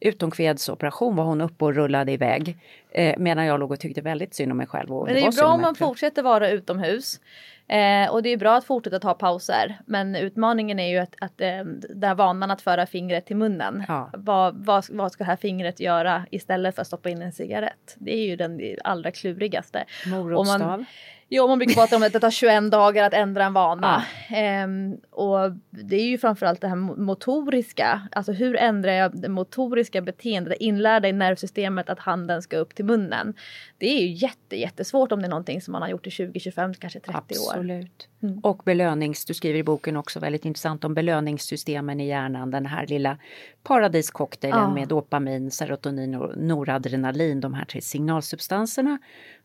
utomkvedsoperation var hon uppe och rullade iväg. Eh, medan jag låg och tyckte väldigt synd om mig själv. Men det, det är bra om man fortsätter vara utomhus. Eh, och det är bra att fortsätta ta pauser. Men utmaningen är ju att, att eh, den här vanan att föra fingret till munnen. Ja. Vad, vad, vad, ska det här fingret göra istället för att stoppa in en cigarett? Det är ju den allra klurigaste. Morotsstav. Jo, man brukar prata om att det tar 21 dagar att ändra en vana. Ja. Ehm, och det är ju framförallt det här motoriska. Alltså hur ändrar jag det motoriska beteendet, det inlärda i nervsystemet att handen ska upp till munnen. Det är ju jätte, jättesvårt om det är någonting som man har gjort i 20, 25, kanske 30 Absolut. år. Absolut. Mm. Och belönings, du skriver i boken också väldigt intressant om belöningssystemen i hjärnan. Den här lilla paradiscocktailen ja. med dopamin, serotonin och noradrenalin, de här tre signalsubstanserna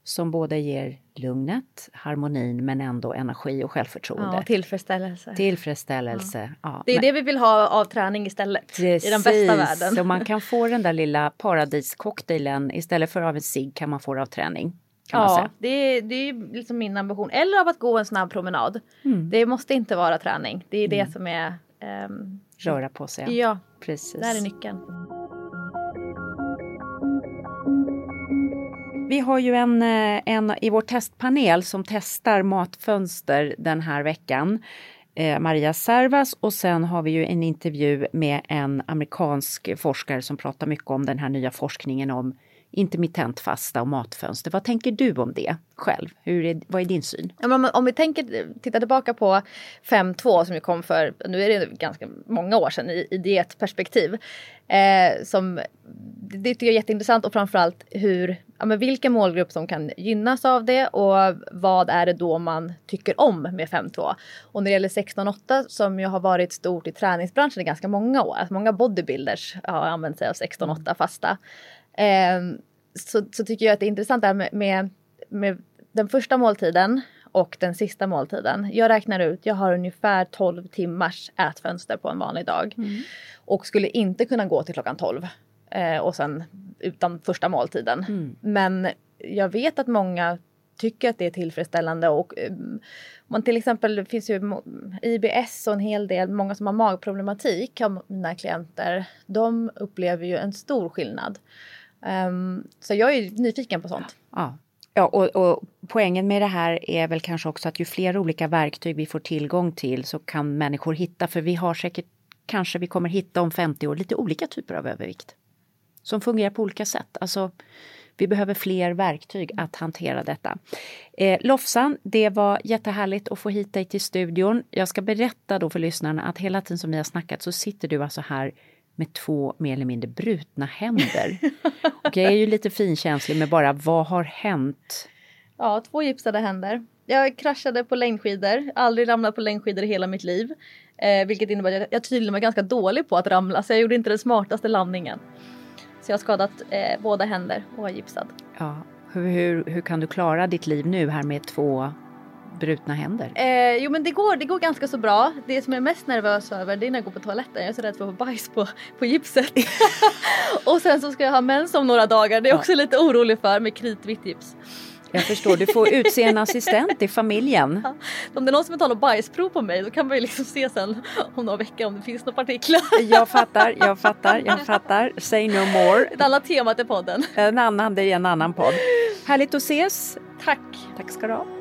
som både ger lugnet, harmonin men ändå energi och självförtroende. Ja, tillfredsställelse. Tillfredsställelse. Ja. Ja. Det är men, det vi vill ha av träning istället. precis, I den bästa världen. Så man kan få <laughs> den där lilla paradiscocktailen istället för av en cigg kan man få det av träning. Ja, det är, det är liksom min ambition. Eller av att gå en snabb promenad. Mm. Det måste inte vara träning. Det är det som är... ehm, Röra på sig. ja, Precis. där är nyckeln. Vi har ju en, eh, en i vår testpanel som testar matfönster den här veckan. Eh, Maria Servas och sen har vi ju en intervju med en amerikansk forskare som pratar mycket om den här nya forskningen om intermittent fasta och matfönster. Vad tänker du om det själv? Hur är, vad är din syn? Om vi tänker, tittar tillbaka på 5.2 som ju kom för, nu är det ganska många år sedan i, i dietperspektiv. Eh, som, det tycker jag är jätteintressant och framförallt hur, ja, men vilken målgrupp som kan gynnas av det och vad är det då man tycker om med 5.2. Och när det gäller 16.8 som ju har varit stort i träningsbranschen i ganska många år, alltså många bodybuilders har använt sig av 16.8 fasta. Eh, så, så tycker jag att det är intressant där med, med, med den första måltiden och den sista måltiden. Jag räknar ut, jag har ungefär 12 timmars ätfönster på en vanlig dag. Och skulle inte kunna gå till klockan 12 eh, och sen utan första måltiden. Men jag vet att många tycker att det är tillfredsställande och eh, man till exempel, det finns ju IBS och en hel del, många som har magproblematik av mina klienter, de upplever ju en stor skillnad. Um, så jag är nyfiken på sånt. Ja, ja och, och poängen med det här är väl kanske också att ju fler olika verktyg vi får tillgång till så kan människor hitta, för vi har säkert, kanske vi kommer hitta om 50 år, lite olika typer av övervikt. Som fungerar på olika sätt. Alltså, vi behöver fler verktyg att hantera detta. Eh, Lofsan, det var jättehärligt att få hit dig till studion. Jag ska berätta då för lyssnarna att hela tiden som vi har snackat så sitter du alltså här med två mer eller mindre brutna händer. Och jag är ju lite finkänslig med bara vad har hänt? Ja, två gipsade händer. Jag kraschade på längdskidor, aldrig ramlat på längdskidor i hela mitt liv. Eh, vilket innebär att jag, jag tydligen var ganska dålig på att ramla så jag gjorde inte den smartaste landningen. Så jag har skadat eh, båda händer och är gipsad. Ja, hur, hur, hur kan du klara ditt liv nu här med två brutna händer? Eh, jo men det går, det går ganska så bra. Det som jag är mest nervös över det är när jag går på toaletten. Jag är så rädd för att få bajs på, på gipset. <laughs> och sen så ska jag ha mens om några dagar. Det är jag också lite orolig för med kritvitt gips. Jag förstår, du får utse en assistent i familjen. <laughs> Om det är någon som vill ta bajsprov på mig då kan man ju liksom se sen om några veckor om det finns några partiklar. Jag fattar, jag fattar, jag fattar. Say no more. Ett annat tema till podden. En annan, det är en annan podd. Härligt att ses. Tack! Tack ska du ha.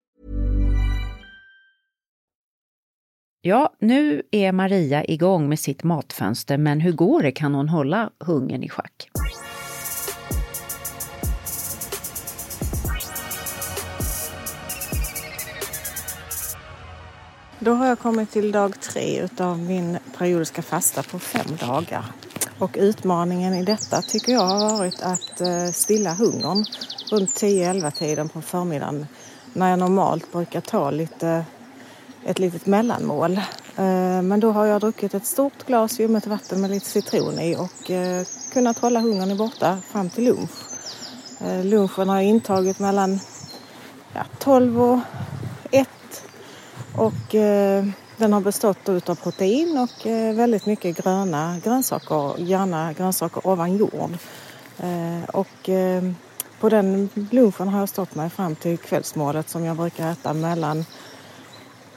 Ja, nu är Maria igång med sitt matfönster, men hur går det? Kan hon hålla hungern i schack? Då har jag kommit till dag tre utav min periodiska fasta på fem dagar. Och utmaningen i detta tycker jag har varit att eh, stilla hungern runt 10-11 tiden på förmiddagen när jag normalt brukar ta lite, ett litet mellanmål. Eh, men då har jag druckit ett stort glas ljummet vatten med lite citron i och eh, kunnat hålla hungern borta fram till lunch. Eh, lunchen har jag intagit mellan ja, 12 och 1 och den har bestått av protein och väldigt mycket gröna grönsaker, gärna grönsaker ovan jord. Och på den lunchen har jag stått mig fram till kvällsmålet som jag brukar äta mellan,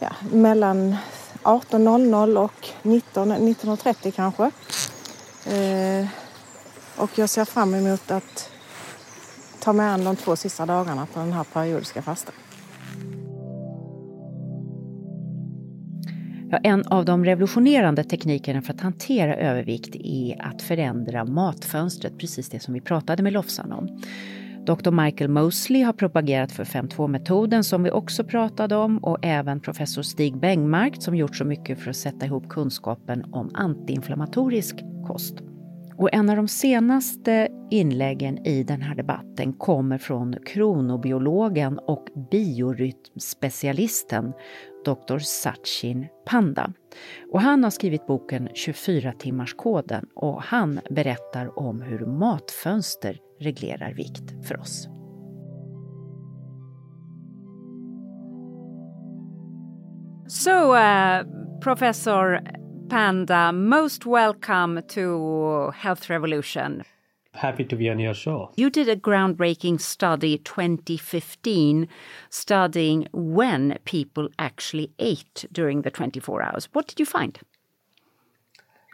ja, mellan 18.00 och 19, 19.30 kanske. Eh, och jag ser fram emot att ta mig an de två sista dagarna på den här periodiska fastan. Ja, en av de revolutionerande teknikerna för att hantera övervikt är att förändra matfönstret, precis det som vi pratade med Lofsan om. Dr Michael Mosley har propagerat för 5.2-metoden som vi också pratade om och även professor Stig Bengmark som gjort så mycket för att sätta ihop kunskapen om antiinflammatorisk kost. Och en av de senaste inläggen i den här debatten kommer från kronobiologen och biorytmspecialisten Dr. Sachin Panda. Och han har skrivit boken 24-timmarskoden och han berättar om hur matfönster reglerar vikt för oss. So, uh, Professor Panda, most welcome to Health Revolution. Happy to be on your show. You did a groundbreaking study 2015 studying when people actually ate during the 24 hours. What did you find?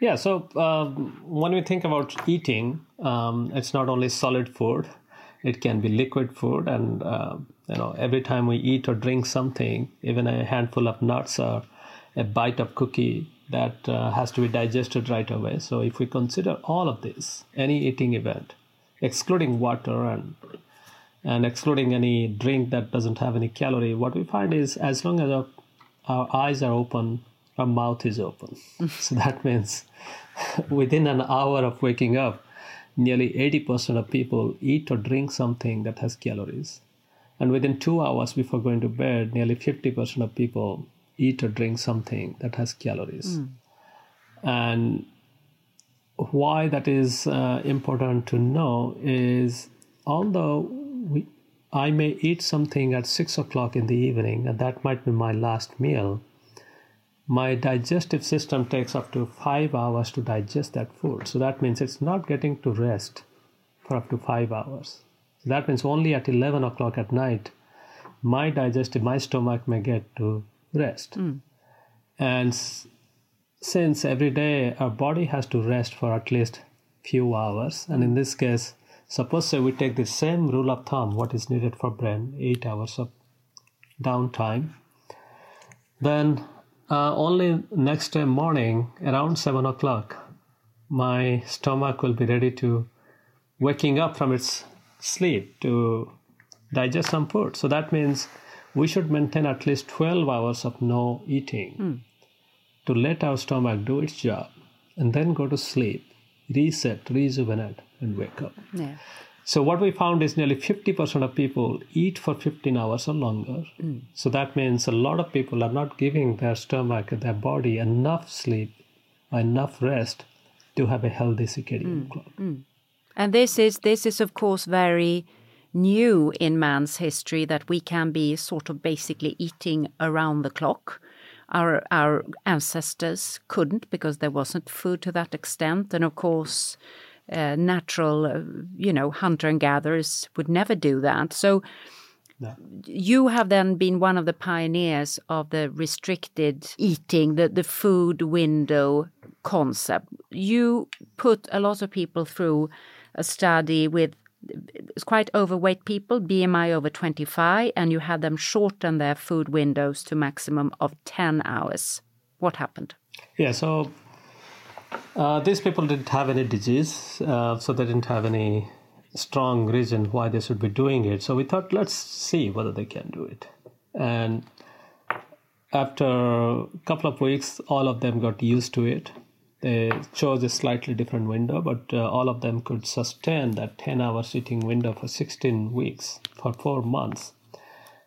Yeah, so um, when we think about eating, um, it's not only solid food; it can be liquid food, and uh, you know, every time we eat or drink something, even a handful of nuts or a bite of cookie, that uh, has to be digested right away. So if we consider all of this, any eating event, excluding water and and excluding any drink that doesn't have any calorie, what we find is as long as our, our eyes are open, our mouth is open. <laughs> so that means <laughs> within an hour of waking up, nearly 80% of people eat or drink something that has calories. And within two hours before going to bed, nearly 50% of people eat or drink something that has calories. Mm. And why that is uh, important to know is although we, I may eat something at six o'clock in the evening, and that might be my last meal, my digestive system takes up to five hours to digest that food. So that means it's not getting to rest for up to five hours. So that means only at 11 o'clock at night, my digestive, my stomach may get to rest. Mm. And s- since every day our body has to rest for at least few hours, and in this case, suppose say we take the same rule of thumb, what is needed for brain, eight hours of downtime, then uh, only next day morning around seven o'clock, my stomach will be ready to waking up from its sleep to digest some food. So that means we should maintain at least 12 hours of no eating mm. to let our stomach do its job and then go to sleep, reset, rejuvenate, and wake up. Yeah. So, what we found is nearly 50% of people eat for 15 hours or longer. Mm. So, that means a lot of people are not giving their stomach, their body enough sleep, enough rest to have a healthy circadian mm. clock. Mm. And this is, this is, of course, very new in man's history that we can be sort of basically eating around the clock. Our our ancestors couldn't because there wasn't food to that extent, and of course, uh, natural, uh, you know, hunter and gatherers would never do that. So you have then been one of the pioneers of the restricted eating, the, the food window concept. You put a lot of people through a study with quite overweight people, BMI over 25, and you had them shorten their food windows to maximum of 10 hours. What happened? Yeah, so uh, these people didn't have any disease, uh, so they didn't have any strong reason why they should be doing it. So we thought, let's see whether they can do it. And after a couple of weeks, all of them got used to it. They chose a slightly different window, but uh, all of them could sustain that 10 hour sitting window for 16 weeks, for four months.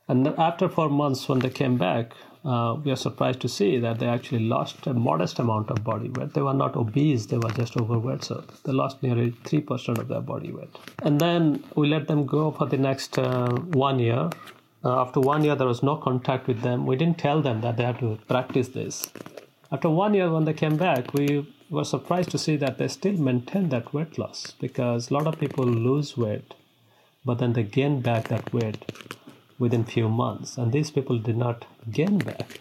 And after four months, when they came back, uh, we are surprised to see that they actually lost a modest amount of body weight. They were not obese, they were just overweight. So they lost nearly 3% of their body weight. And then we let them go for the next uh, one year. Uh, after one year, there was no contact with them. We didn't tell them that they had to practice this. After one year, when they came back, we were surprised to see that they still maintained that weight loss because a lot of people lose weight, but then they gain back that weight within few months and these people did not gain back.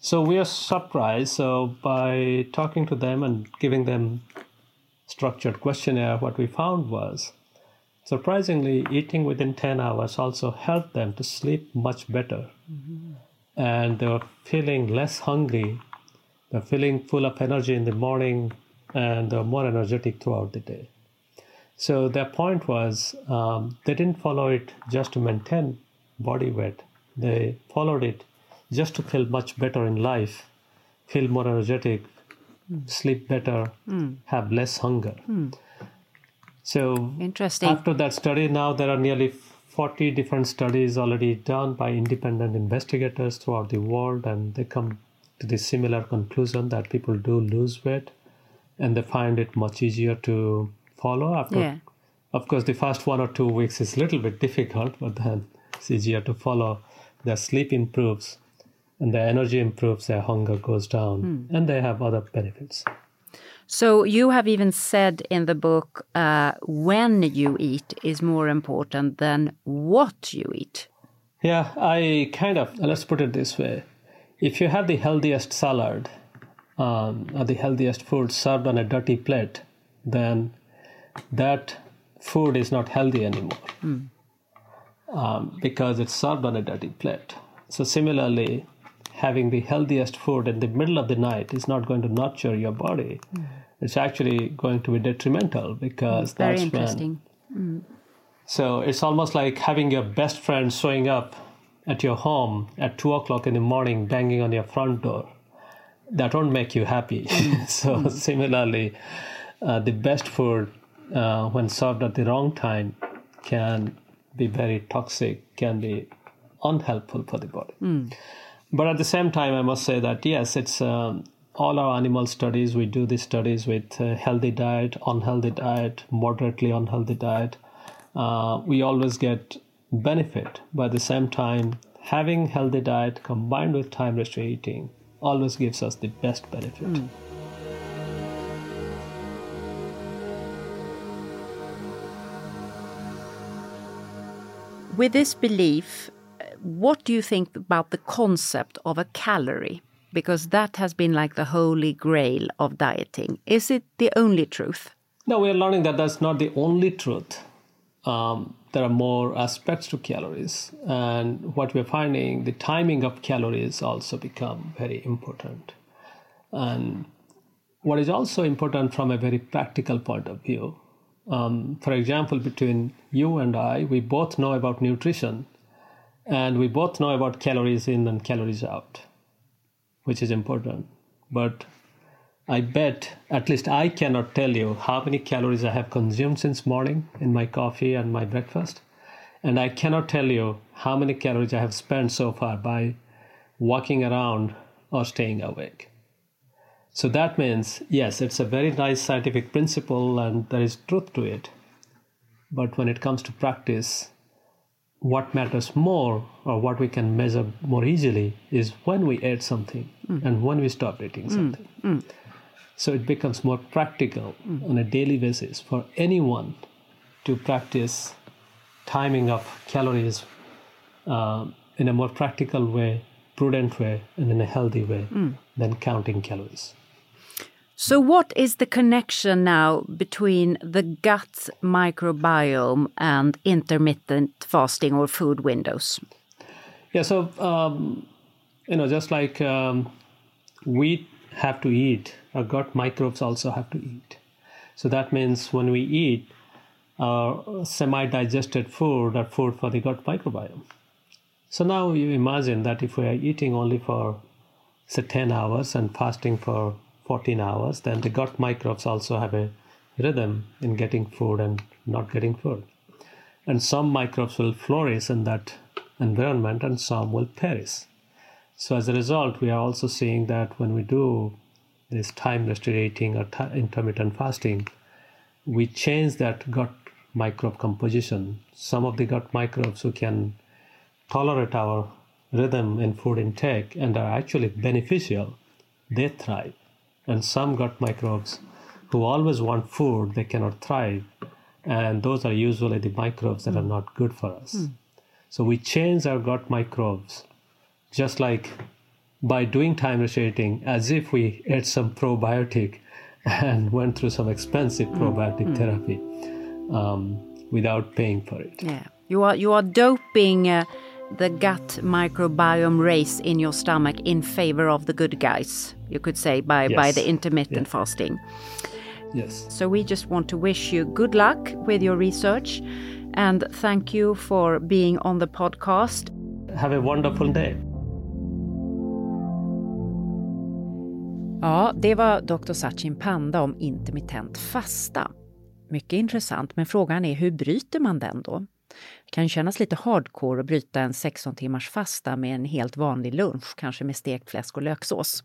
So we are surprised. So by talking to them and giving them structured questionnaire what we found was surprisingly eating within 10 hours also helped them to sleep much better. Mm-hmm. and they were feeling less hungry they're feeling full of energy in the morning and they're more energetic throughout the day so their point was um, they didn't follow it just to maintain body weight. They followed it just to feel much better in life, feel more energetic, mm. sleep better, mm. have less hunger. Mm. So interesting. After that study, now there are nearly 40 different studies already done by independent investigators throughout the world, and they come to the similar conclusion that people do lose weight, and they find it much easier to follow. After yeah. of course the first one or two weeks is a little bit difficult but then it's easier to follow. Their sleep improves and their energy improves their hunger goes down mm. and they have other benefits. So you have even said in the book uh, when you eat is more important than what you eat. Yeah i kind of let's put it this way if you have the healthiest salad um, or the healthiest food served on a dirty plate then that food is not healthy anymore mm. um, because it's served on a dirty plate. So, similarly, having the healthiest food in the middle of the night is not going to nurture your body. Mm. It's actually going to be detrimental because Very that's interesting. when. Mm. So, it's almost like having your best friend showing up at your home at two o'clock in the morning, banging on your front door. That won't make you happy. Mm. <laughs> so, mm. similarly, uh, the best food uh, when served at the wrong time, can be very toxic, can be unhelpful for the body. Mm. But at the same time, I must say that yes, it's um, all our animal studies. We do these studies with uh, healthy diet, unhealthy diet, moderately unhealthy diet. Uh, we always get benefit. But at the same time, having healthy diet combined with time restricted eating always gives us the best benefit. Mm. With this belief, what do you think about the concept of a calorie? Because that has been like the holy grail of dieting. Is it the only truth? No, we are learning that that's not the only truth. Um, there are more aspects to calories, and what we're finding, the timing of calories also become very important. And what is also important from a very practical point of view um, for example, between you and I, we both know about nutrition and we both know about calories in and calories out, which is important. But I bet, at least I cannot tell you how many calories I have consumed since morning in my coffee and my breakfast. And I cannot tell you how many calories I have spent so far by walking around or staying awake. So that means, yes, it's a very nice scientific principle and there is truth to it. But when it comes to practice, what matters more or what we can measure more easily is when we ate something mm. and when we stopped eating something. Mm. Mm. So it becomes more practical mm. on a daily basis for anyone to practice timing of calories uh, in a more practical way, prudent way, and in a healthy way mm. than counting calories. So, what is the connection now between the gut microbiome and intermittent fasting or food windows? Yeah, so, um, you know, just like um, we have to eat, our gut microbes also have to eat. So, that means when we eat, uh, our semi digested food or food for the gut microbiome. So, now you imagine that if we are eating only for, say, 10 hours and fasting for 14 hours, then the gut microbes also have a rhythm in getting food and not getting food. And some microbes will flourish in that environment and some will perish. So, as a result, we are also seeing that when we do this time restricting or t- intermittent fasting, we change that gut microbe composition. Some of the gut microbes who can tolerate our rhythm in food intake and are actually beneficial, they thrive and some gut microbes who always want food, they cannot thrive. And those are usually the microbes that are hmm. not good for us. Mm. So we change our gut microbes just like by doing time restricting as if we ate some probiotic and <laughs> went through some expensive hmm. probiotic mm. therapy um, without paying for it. Yeah, you are you are doping uh, the gut microbiome race in your stomach in favor of the good guys you could say, by, yes. by the intermittent yeah. fasting. Yes. So we just want to wish you good luck with your research and thank you for being on the podcast. Have a wonderful day. Ja, det var Dr. Sachin Panda om intermittent fasta. Mycket intressant, men frågan är hur bryter man den då? Det kan kännas lite hardcore att bryta en 16 timmars fasta med en helt vanlig lunch, kanske med stekt fläsk och löksås.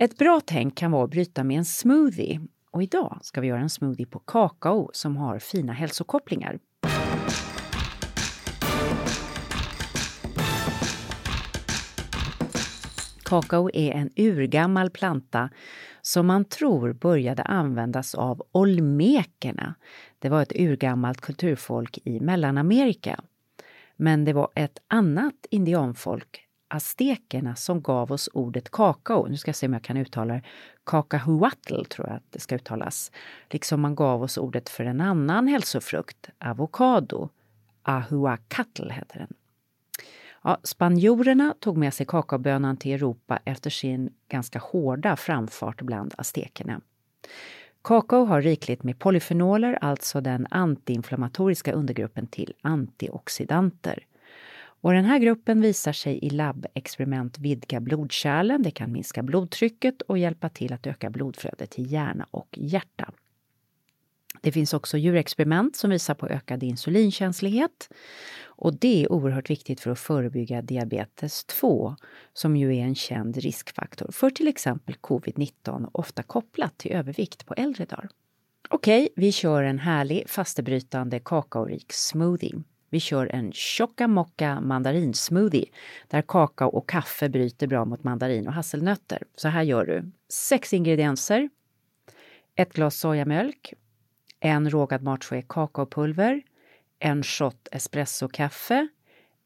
Ett bra tänk kan vara att bryta med en smoothie. Och idag ska vi göra en smoothie på kakao som har fina hälsokopplingar. Kakao är en urgammal planta som man tror började användas av olmekerna. Det var ett urgammalt kulturfolk i Mellanamerika. Men det var ett annat indianfolk aztekerna som gav oss ordet kakao. Nu ska jag se om jag kan uttala det. Kakahuatl tror jag att det ska uttalas. Liksom man gav oss ordet för en annan hälsofrukt, avokado. Ahuacatl heter den. Ja, spanjorerna tog med sig kakaobönan till Europa efter sin ganska hårda framfart bland aztekerna. Kakao har rikligt med polyfenoler, alltså den antiinflammatoriska undergruppen till antioxidanter. Och den här gruppen visar sig i labbexperiment vidga blodkärlen, det kan minska blodtrycket och hjälpa till att öka blodflödet till hjärna och hjärta. Det finns också djurexperiment som visar på ökad insulinkänslighet. Och det är oerhört viktigt för att förebygga diabetes 2, som ju är en känd riskfaktor för till exempel covid-19, ofta kopplat till övervikt på äldre dagar. Okej, vi kör en härlig fastebrytande kakaorik smoothie. Vi kör en tjocka mocka mandarinsmoothie där kakao och kaffe bryter bra mot mandarin och hasselnötter. Så här gör du. Sex ingredienser. Ett glas sojamjölk, en rågad matsked kakaopulver, en shot espressokaffe,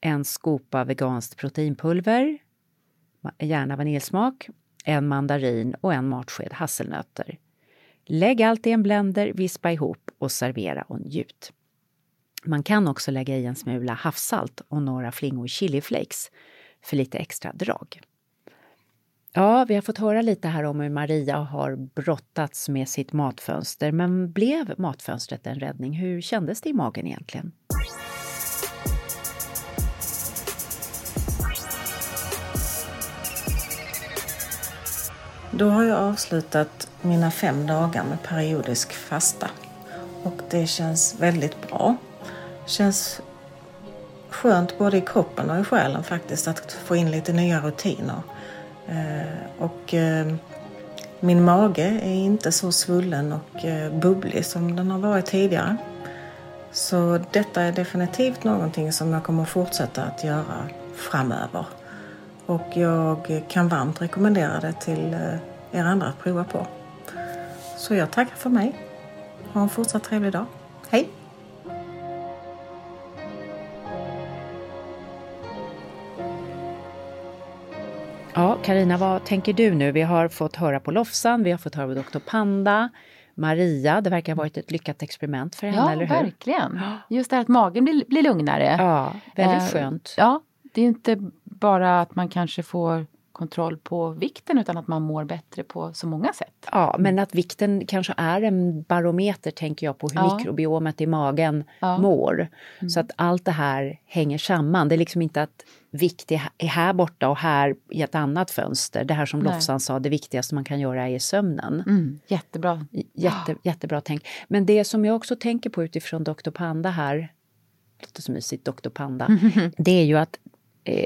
en skopa veganskt proteinpulver, gärna vaniljsmak, en mandarin och en matsked hasselnötter. Lägg allt i en blender, vispa ihop och servera och njut. Man kan också lägga i en smula havssalt och några flingor chiliflakes för lite extra drag. Ja, vi har fått höra lite här om hur Maria har brottats med sitt matfönster. Men blev matfönstret en räddning? Hur kändes det i magen egentligen? Då har jag avslutat mina fem dagar med periodisk fasta. Och det känns väldigt bra känns skönt både i kroppen och i själen faktiskt att få in lite nya rutiner. Eh, och eh, min mage är inte så svullen och eh, bubblig som den har varit tidigare. Så detta är definitivt någonting som jag kommer fortsätta att göra framöver. Och jag kan varmt rekommendera det till er andra att prova på. Så jag tackar för mig. Ha en fortsatt trevlig dag. Hej! Ja, Karina, vad tänker du nu? Vi har fått höra på Lofsan, vi har fått höra på Dr. Panda, Maria, det verkar ha varit ett lyckat experiment för henne, Ja, eller hur? verkligen. Just det här att magen blir, blir lugnare. Ja, väldigt Eh, skönt. Ja, det är inte bara att man kanske får kontroll på vikten utan att man mår bättre på så många sätt. Ja, men att vikten kanske är en barometer, tänker jag, på hur Ja. mikrobiomet i magen Ja. mår. Så att allt det här hänger samman. Det är liksom inte att vikt är är här borta och här i ett annat fönster. Det här som Nej. Lofsan sa, det viktigaste man kan göra är sömnen. Mm, jättebra. Jätte, jättebra tänk. Men det som jag också tänker på utifrån Dr. Panda här, lite så mysigt Dr. Panda, <laughs> det är ju att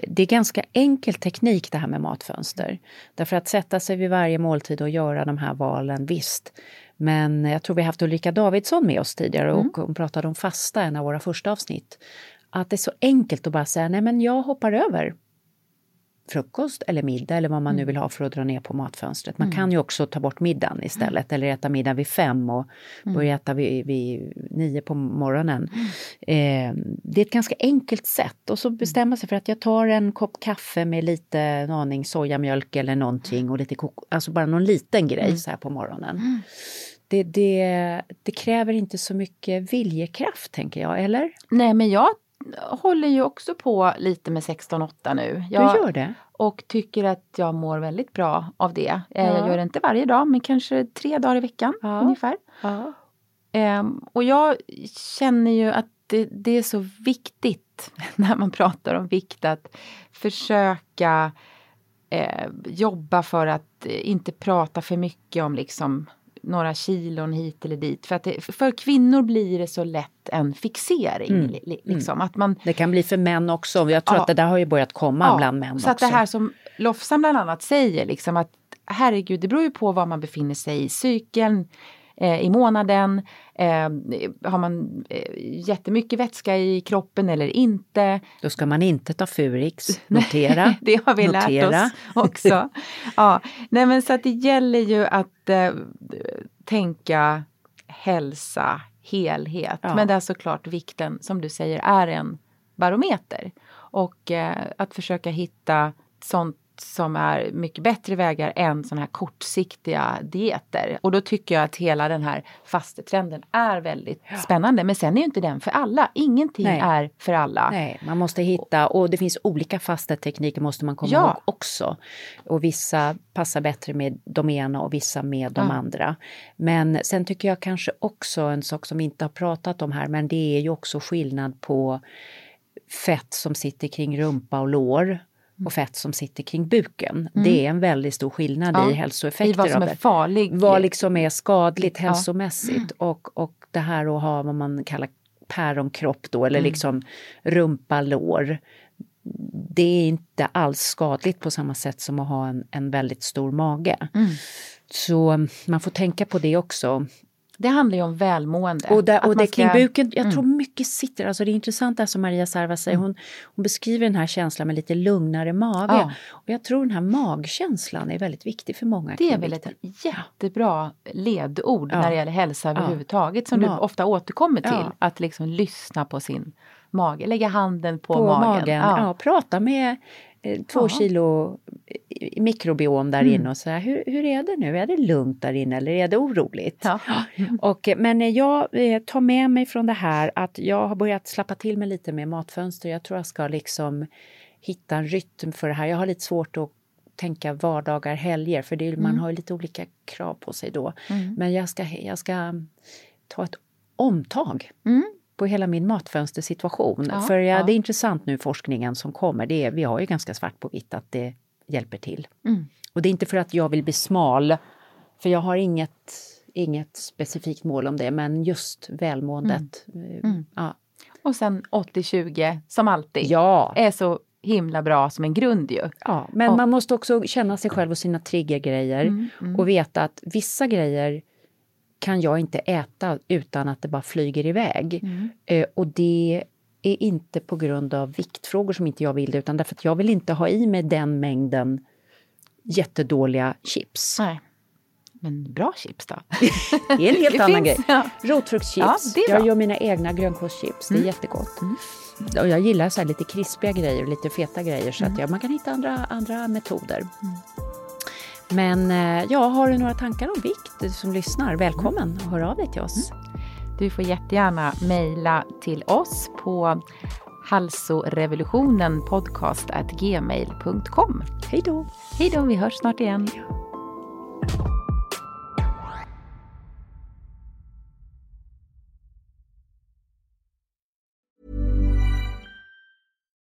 det är ganska enkel teknik det här med matfönster. Därför att sätta sig vid varje måltid och göra de här valen, visst. Men jag tror vi haft Ulrika Davidsson med oss tidigare och hon pratade om fasta, en av våra första avsnitt. Att det är så enkelt att bara säga, nej men jag hoppar över frukost eller middag eller vad man nu vill ha för att dra ner på matfönstret. Man kan ju också ta bort middagen istället eller äta middag vid fem och börja äta vid, vid nio på morgonen. Eh, det är ett ganska enkelt sätt och så bestämma sig för att jag tar en kopp kaffe med lite en aning sojamjölk eller någonting och lite alltså bara någon liten grej så här på morgonen. Det, det, det kräver inte så mycket viljekraft tänker jag, eller? Nej, men jag håller ju också på lite med 16-8 nu. Jag, Du gör det? Och tycker att jag mår väldigt bra av det. Eh, Ja. Jag gör det inte varje dag, men kanske tre dagar i veckan Ja. ungefär. Ja. Ehm, och jag känner ju att det, det är så viktigt <laughs> när man pratar om vikt att försöka eh, jobba för att inte prata för mycket om liksom några kilon hit eller dit. För, att det, för kvinnor blir det så lätt en fixering. Mm. li- Liksom, att man, Det kan bli för män också. Jag tror Ja. att det där har ju börjat komma bland män så att också. det här som Lofsan bland annat säger, liksom att herregud, det beror ju på var man befinner sig i cykeln, eh, i månaden. Eh, har man eh, jättemycket vätska i kroppen eller inte? Då ska man inte ta Furix, <laughs> notera. det har vi notera. lärt oss <laughs> också. ja. Nej, men så att det gäller ju att eh, tänka hälsa, helhet. Ja. Men där såklart vikten, som du säger, är en barometer. Och eh, att försöka hitta sånt som är mycket bättre vägar än sådana här kortsiktiga dieter. Och då tycker jag att hela den här fastetrenden är väldigt spännande. Men sen är ju inte den för alla. Ingenting Nej. är för alla. Nej, man måste hitta, och det finns olika fasta tekniker måste man komma Ja. ihåg också. Och vissa passar bättre med de ena och vissa med de Ja. andra. Men sen tycker jag kanske också en sak som vi inte har pratat om här, men det är ju också skillnad på fett som sitter kring rumpa och lår och fett som sitter kring buken. Det är en väldigt stor skillnad Mm. Ja, i hälsoeffekter I vad som är farligt. Vad liksom är skadligt Ja. hälsomässigt och, och det här att ha vad man kallar päronkropp då eller Mm. liksom rumpa, lår. Det är inte alls skadligt på samma sätt som att ha en, en väldigt stor mage. Mm. Så mm, man får tänka på det också. Det handlar ju om välmående. Och, där, och det kring ska- buken, jag Mm. tror mycket sitter, alltså det är intressant det som Maria Sarva säger, hon, hon beskriver den här känslan med lite lugnare mage. Ja. Och jag tror den här magkänslan är väldigt viktig för många Det är kring väl ett jättebra ledord Ja. när det gäller hälsa överhuvudtaget som du ofta återkommer till. Att liksom lyssna på sin mage, lägga handen på, på magen. magen. Ja. prata med två Ja. kilo i- mikrobiom där Mm. inne och säga hur, hur är det nu? Är det lugnt där inne eller är det oroligt? Ja. <gasps> Och, eh, men eh, jag eh, tar med mig från det här att jag har börjat slappa till mig lite med matfönster. Jag tror jag ska liksom hitta en rytm för det här. Jag har lite svårt att tänka vardagar, helger för det, är- man Mm. har ju lite olika krav på sig då. Mm. Men jag ska, jag ska ta ett omtag Mm. På hela min matfönstersituation. Ja, För ja, ja. det är intressant nu forskningen som kommer. Det är, vi har ju ganska svart på vitt att det hjälper till. Mm. Och det är inte för att jag vill bli smal, för jag har inget, inget specifikt mål om det, men just välmåendet. eh, Mm. Ja. Och sen 80-20 som alltid. Ja. Är så himla bra som en grund ju. ja, men Och- man måste också känna sig själv och sina triggergrejer Mm, mm. och veta att vissa grejer kan jag inte äta utan att det bara flyger iväg. Mm. Eh, och det är inte på grund av viktfrågor som inte jag vill det, utan därför att jag vill inte ha i mig den mängden jättedåliga chips. Nej. Men bra chips då? <laughs> Det är en helt annan finns, grej. ja. Rotfruktschips. Ja, jag gör mina egna grönkålschips. Det är Mm. jättegott. Och jag gillar så lite krispiga grejer, lite feta grejer. Så Mm. att ja, man kan hitta andra, andra metoder. Men eh, ja, har du några tankar om vikt du som lyssnar? Välkommen och hör av dig till oss. Du får jättegärna mejla till oss på halsorevolutionen podcast gmail.com. Hej då! Hej då, vi hörs snart igen.